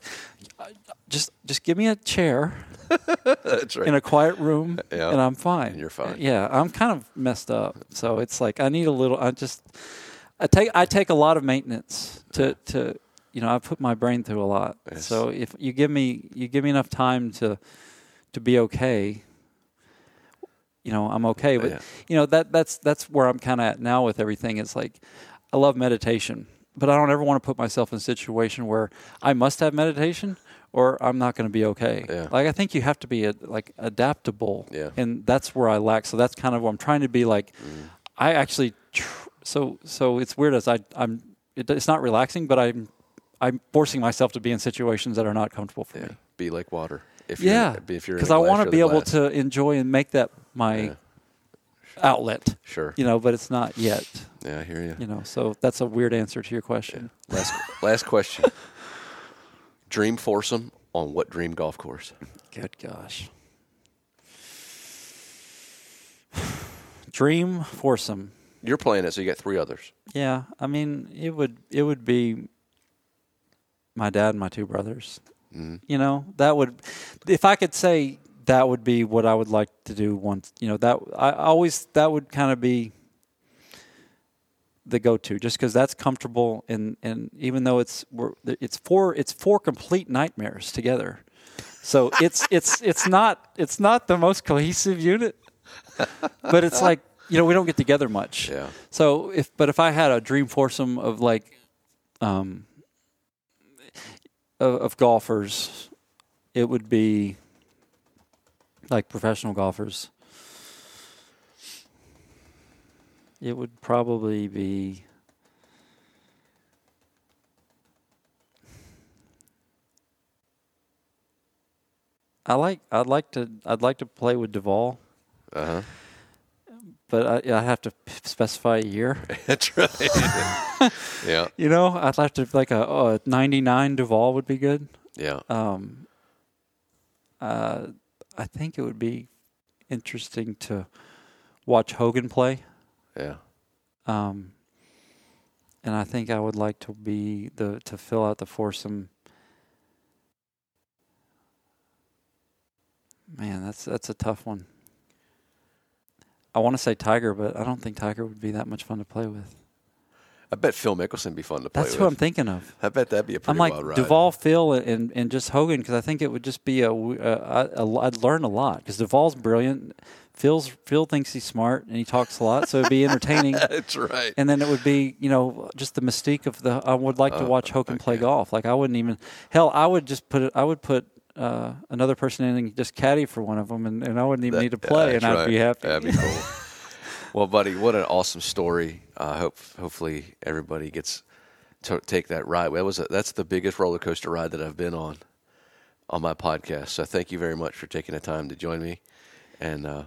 just just give me a chair That's right. in a quiet room Yeah. and I'm fine. And you're fine. Yeah, I'm kind of messed up. So it's like I need a little I just I take I take a lot of maintenance to to you know, I put my brain through a lot. Yes. So if you give me you give me enough time to to be okay, you know, I'm okay. But Yeah. you know, that that's that's where I'm kind of at now with everything. It's like I love meditation, but I don't ever want to put myself in a situation where I must have meditation or I'm not going to be okay. Yeah. Like I think you have to be a, like adaptable, Yeah. and that's where I lack. So that's kind of what I'm trying to be like. Mm. I actually, tr- so so it's weird as I I'm. It, it's not relaxing, but I'm I'm forcing myself to be in situations that are not comfortable for Yeah. me. Be like water. If Yeah, You're, if you're because I want to be able to. to enjoy and make that my Yeah. outlet. Sure. You know, but it's not yet. Yeah, I hear you. You know, so that's a weird answer to your question. Last last question. Dream foursome on what dream golf course? Good gosh. Dream foursome. You're playing it, so you got three others. Yeah, I mean, it would it would be my dad and my two brothers. Mhm. You know, that would if I could say that would be what I would like to do once. You know, that I always that would kind of be the go-to, just because that's comfortable and and even though it's we're, it's four it's four complete nightmares together. So it's it's it's not it's not the most cohesive unit, but it's like you know we don't get together much. Yeah. So if but if I had a dream foursome of like um of, of golfers, it would be like professional golfers. It would probably be I like I'd like to I'd like to play with Duval, Uh huh. but I, I have to specify a year. That's right. yeah. You know, I'd like to like a, a 99 Duval would be good. Yeah. Um, uh, I think it would be interesting to watch Hogan play. Yeah. Um, and I think I would like to be the to fill out the foursome. Man, that's that's a tough one. I want to say Tiger, but I don't think Tiger would be that much fun to play with. I bet Phil Mickelson would be fun to play with. That's with. who I'm thinking of. I bet that'd be a pretty I'm like wild ride. Duval, Phil, and and just Hogan because I think it would just be a, w- a, a, a I'd learn a lot because Duval's brilliant. Phil's Phil thinks he's smart and he talks a lot, so it'd be entertaining. That's right. and then it would be you know just the mystique of the. I would like to Oh, watch Hogan play golf. Like I wouldn't even hell. I would just put it. I would put. Uh, another person in and just caddy for one of them, and, and I wouldn't even That- need to yeah, play, and I'd right. be happy. That'd be cool. well, buddy, what an awesome story. I hope hopefully everybody gets to take that ride. That was a, that's the biggest roller coaster ride that I've been on on my podcast. So thank you very much for taking the time to join me. And uh.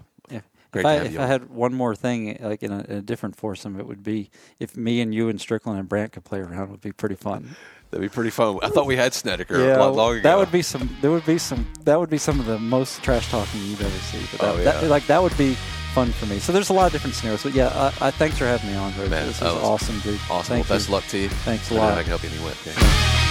Great if I if I had one more thing, like in a, in a different foursome, it would be if me and you and Strickland and Brandt could play around. It Would be pretty fun. that'd be pretty fun. I thought we had Snedeker a lot long ago. that would be some. There would be some. That would be some of the most trash talking you've ever seen. But that, Oh, that- yeah. like that would be fun for me. So there's a lot of different scenarios. But yeah, I, I thanks for having me on, Greg. This that is awesome, dude. awesome. Well, best luck to you. Thanks a Let me know lot. I can help you any way.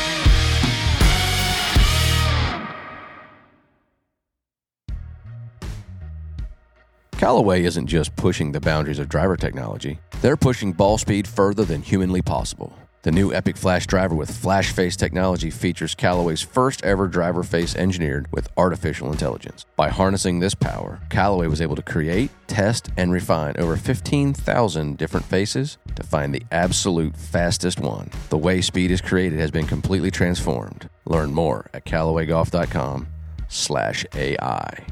Callaway isn't just pushing the boundaries of driver technology, they're pushing ball speed further than humanly possible. The new Epic Flash driver with Flash Face technology features Callaway's first ever driver face engineered with artificial intelligence. By harnessing this power, Callaway was able to create, test, and refine over 15,000 different faces to find the absolute fastest one. The way speed is created has been completely transformed. Learn more at CallawayGolf.com slash AI.